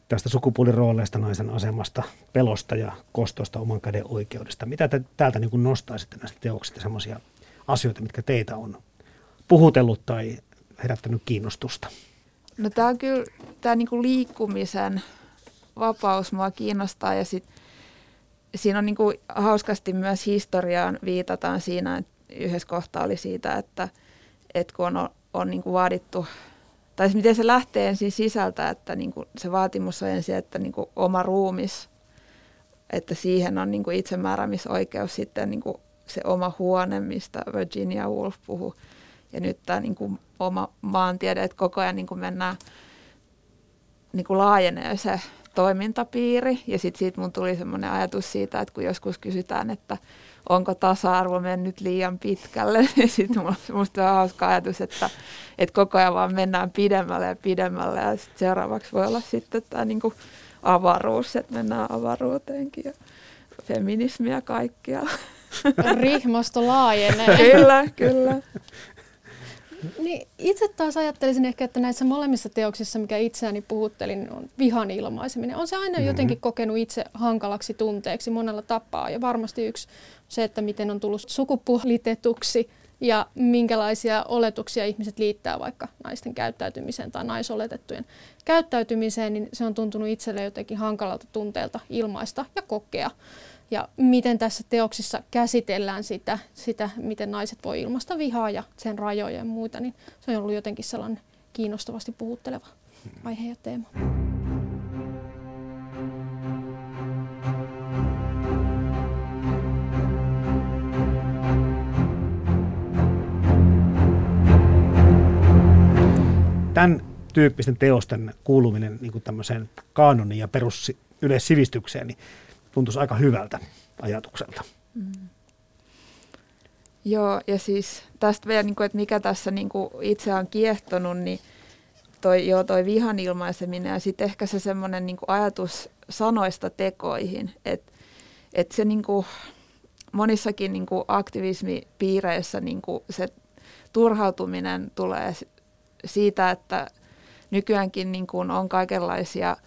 tästä sukupuolirooleista, naisen asemasta, pelosta ja kostosta oman käden oikeudesta. Mitä te täältä niin nostaisitte näistä teoksista sellaisia asioita, mitkä teitä on puhutellut tai herättänyt kiinnostusta? No tämä on kyllä, tämä niinku liikkumisen vapaus mua kiinnostaa ja sit, siinä on niinku hauskasti myös historiaan viitataan siinä, että yhdessä kohtaa oli siitä, että, että kun on, on niinku vaadittu, tai miten se lähtee ensin sisältä, että niinku se vaatimus on ensin, että niinku oma ruumis, että siihen on niinku itsemääräämisoikeus sitten niinku se oma huone, mistä Virginia Woolf puhui. Ja nyt tämä niinku oma maantiede, että koko ajan niinku mennään, niinku laajenee se toimintapiiri. Ja sitten siitä mun tuli semmoinen ajatus siitä, että kun joskus kysytään, että onko tasa-arvo mennyt liian pitkälle, niin sitten musta on hauska ajatus, että, että koko ajan vaan mennään pidemmälle ja pidemmälle. Ja sit seuraavaksi voi olla sitten tämä niinku avaruus, että mennään avaruuteenkin ja feminismiä kaikkialla. Rihmasto laajenee. kyllä, kyllä. Niin, itse taas ajattelisin ehkä, että näissä molemmissa teoksissa, mikä itseäni puhuttelin, on vihan ilmaiseminen. On se aina mm-hmm. jotenkin kokenut itse hankalaksi tunteeksi monella tapaa. Ja varmasti yksi se, että miten on tullut sukupuolitetuksi ja minkälaisia oletuksia ihmiset liittää vaikka naisten käyttäytymiseen tai naisoletettujen käyttäytymiseen, niin se on tuntunut itselle jotenkin hankalalta tunteelta ilmaista ja kokea ja miten tässä teoksissa käsitellään sitä, sitä, miten naiset voi ilmaista vihaa ja sen rajoja ja muita, niin se on ollut jotenkin sellainen kiinnostavasti puhutteleva aihe ja teema. Tämän tyyppisten teosten kuuluminen niin kuin tämmöiseen kaanoniin ja perus yleissivistykseen, niin tuntuisi aika hyvältä ajatukselta. Mm. Joo, ja siis tästä vielä, niin kuin, että mikä tässä niin kuin itse on kiehtonut, niin toi, joo, toi vihan ilmaiseminen ja sitten ehkä se semmoinen niin ajatus sanoista tekoihin, että et se niin kuin, monissakin niin kuin aktivismipiireissä niin kuin se turhautuminen tulee siitä, että nykyäänkin niin kuin on kaikenlaisia –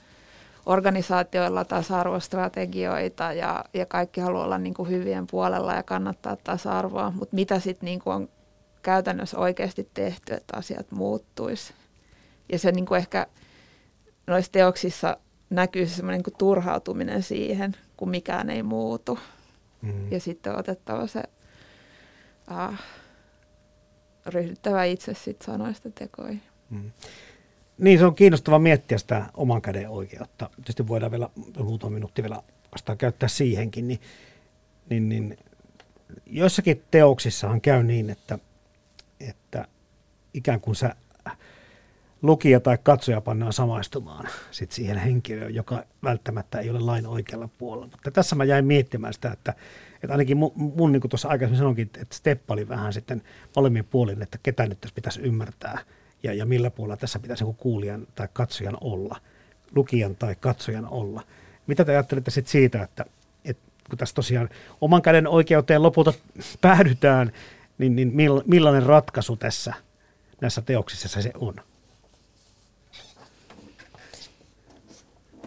organisaatioilla tasa-arvostrategioita ja, ja kaikki haluaa olla niin kuin hyvien puolella ja kannattaa tasa-arvoa, mutta mitä sitten niin kuin on käytännössä oikeasti tehty, että asiat muuttuisi. Ja se niin kuin ehkä noissa teoksissa näkyy se semmoinen niin turhautuminen siihen, kun mikään ei muutu. Mm. Ja sitten otettava se äh, ryhdyttävä itse sit sanoista tekoihin. Mm. Niin, se on kiinnostava miettiä sitä oman käden oikeutta. Tietysti voidaan vielä muutama minuutti vielä vastaan käyttää siihenkin. Niin, niin, niin joissakin teoksissahan käy niin, että, että ikään kuin sä lukija tai katsoja pannaan samaistumaan sit siihen henkilöön, joka välttämättä ei ole lain oikealla puolella. Mutta tässä mä jäin miettimään sitä, että, että ainakin mun, mun niin kuin tuossa aikaisemmin sanoinkin, että steppa oli vähän sitten molemmin puolin, että ketä nyt tässä pitäisi ymmärtää – ja, ja millä puolella tässä pitäisi kuulijan tai katsojan olla, lukijan tai katsojan olla. Mitä te ajattelette sitten siitä, että, että kun tässä tosiaan oman käden oikeuteen lopulta päädytään, niin, niin millainen ratkaisu tässä näissä teoksissa se on?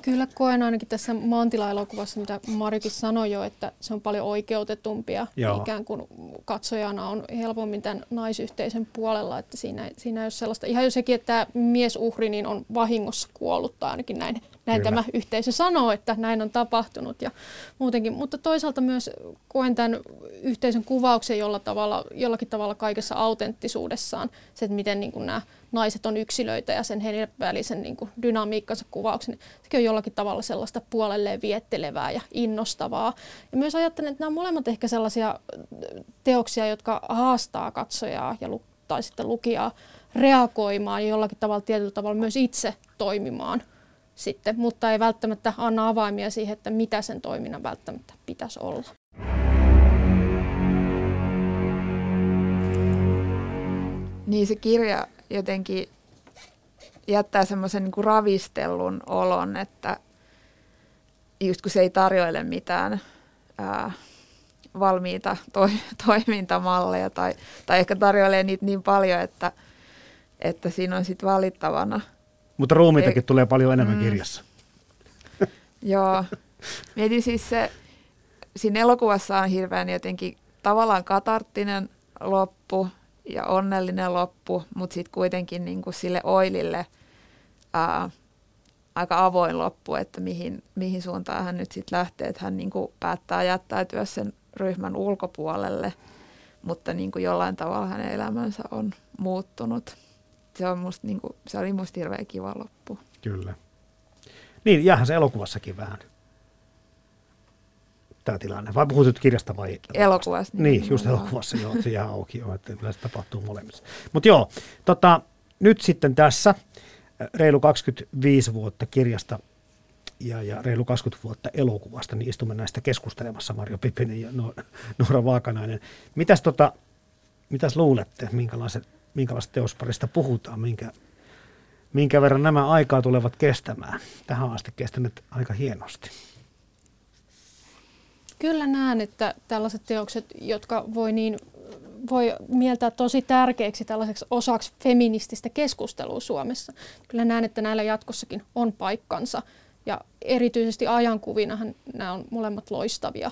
Kyllä koen ainakin tässä Maantila-elokuvassa, mitä Marikin sanoi jo, että se on paljon oikeutetumpia. Joo. Ikään kuin katsojana on helpommin tämän naisyhteisön puolella, että siinä, siinä ei ole sellaista. Ihan jo sekin, että miesuhri niin on vahingossa kuollut, tai ainakin näin, näin tämä yhteisö sanoo, että näin on tapahtunut ja muutenkin. Mutta toisaalta myös koen tämän yhteisön kuvauksen jolla tavalla, jollakin tavalla kaikessa autenttisuudessaan, se, että miten niin kuin nämä naiset on yksilöitä ja sen heidän välisen niin kuin dynamiikkansa kuvauksen, sekin on jollakin tavalla sellaista puolelleen viettelevää ja innostavaa. Ja myös ajattelen, että nämä on molemmat ehkä sellaisia teoksia, jotka haastaa katsojaa ja tai sitten lukijaa reagoimaan ja jollakin tavalla tietyllä tavalla myös itse toimimaan sitten, mutta ei välttämättä anna avaimia siihen, että mitä sen toiminnan välttämättä pitäisi olla. Niin se kirja jotenkin jättää semmoisen niin ravistellun olon, että just kun se ei tarjoile mitään ää, valmiita to, toimintamalleja tai, tai ehkä tarjoilee niitä niin paljon, että, että siinä on sitten valittavana. Mutta ruumiitakin tulee paljon enemmän mm. kirjassa. Joo. Mietin siis se, siinä elokuvassa on hirveän jotenkin tavallaan katarttinen loppu ja onnellinen loppu, mutta sitten kuitenkin niin kuin sille Oilille ää, aika avoin loppu, että mihin, mihin suuntaan hän nyt sitten lähtee, että hän niin kuin päättää jättäytyä sen ryhmän ulkopuolelle, mutta niin kuin jollain tavalla hänen elämänsä on muuttunut. Se, on musta, niin kuin, se oli musta hirveän kiva loppu. Kyllä. Niin, jäähän se elokuvassakin vähän tämä tilanne. Vai puhutut kirjasta vai? Elokuvassa. Niin, niin just elokuvassa, joo, se jää auki, joo, että kyllä se tapahtuu molemmissa. Mutta joo, tota, nyt sitten tässä äh, reilu 25 vuotta kirjasta ja, ja reilu 20 vuotta elokuvasta, niin istumme näistä keskustelemassa Marjo Pipinen ja Noora Vaakanainen. Mitäs, tota, mitäs luulette, minkälaista, minkälaista teosparista puhutaan, minkä, minkä verran nämä aikaa tulevat kestämään? Tähän asti kestäneet aika hienosti. Kyllä näen, että tällaiset teokset, jotka voi niin voi mieltää tosi tärkeäksi tällaiseksi osaksi feminististä keskustelua Suomessa. Kyllä näen, että näillä jatkossakin on paikkansa ja erityisesti ajankuvinahan nämä on molemmat loistavia.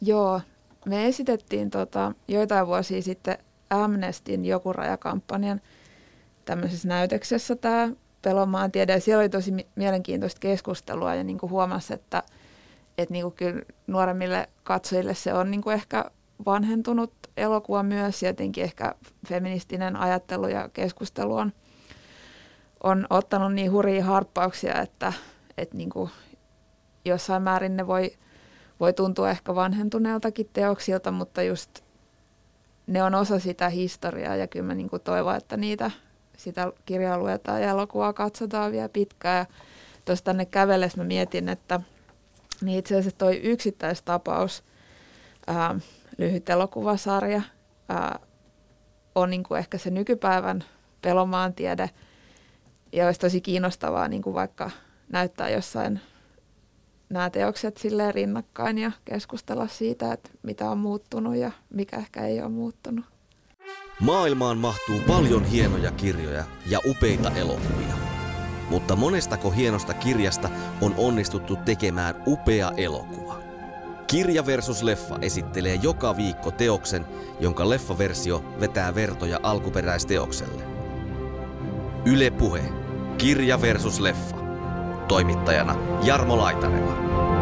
Joo, me esitettiin tota, joitain vuosia sitten Amnestin joku rajakampanjan tämmöisessä näytöksessä tämä pelomaantiede. Ja siellä oli tosi mielenkiintoista keskustelua ja niin kuin huomasi, että, että niin kuin kyllä nuoremmille katsojille se on niin kuin ehkä vanhentunut elokuva myös. Jotenkin ehkä feministinen ajattelu ja keskustelu on – on ottanut niin hurjia harppauksia, että, että niin kuin jossain määrin ne voi, voi tuntua ehkä vanhentuneeltakin teoksilta, mutta just ne on osa sitä historiaa ja kyllä mä niin kuin toivon, että niitä, sitä kirjaa luetaan ja elokuvaa katsotaan vielä pitkään. Tuossa tänne kävellessä mä mietin, että niin itse asiassa toi yksittäistapaus, ää, lyhyt elokuvasarja, ää, on niin kuin ehkä se nykypäivän pelomaantiede – ja olisi tosi kiinnostavaa niin kuin vaikka näyttää jossain nämä teokset silleen rinnakkain ja keskustella siitä, että mitä on muuttunut ja mikä ehkä ei ole muuttunut. Maailmaan mahtuu paljon hienoja kirjoja ja upeita elokuvia. Mutta monestako hienosta kirjasta on onnistuttu tekemään upea elokuva? Kirja versus leffa esittelee joka viikko teoksen, jonka leffaversio vetää vertoja alkuperäisteokselle. Yle Puhe. Kirja versus leffa. Toimittajana Jarmo Laitaneva.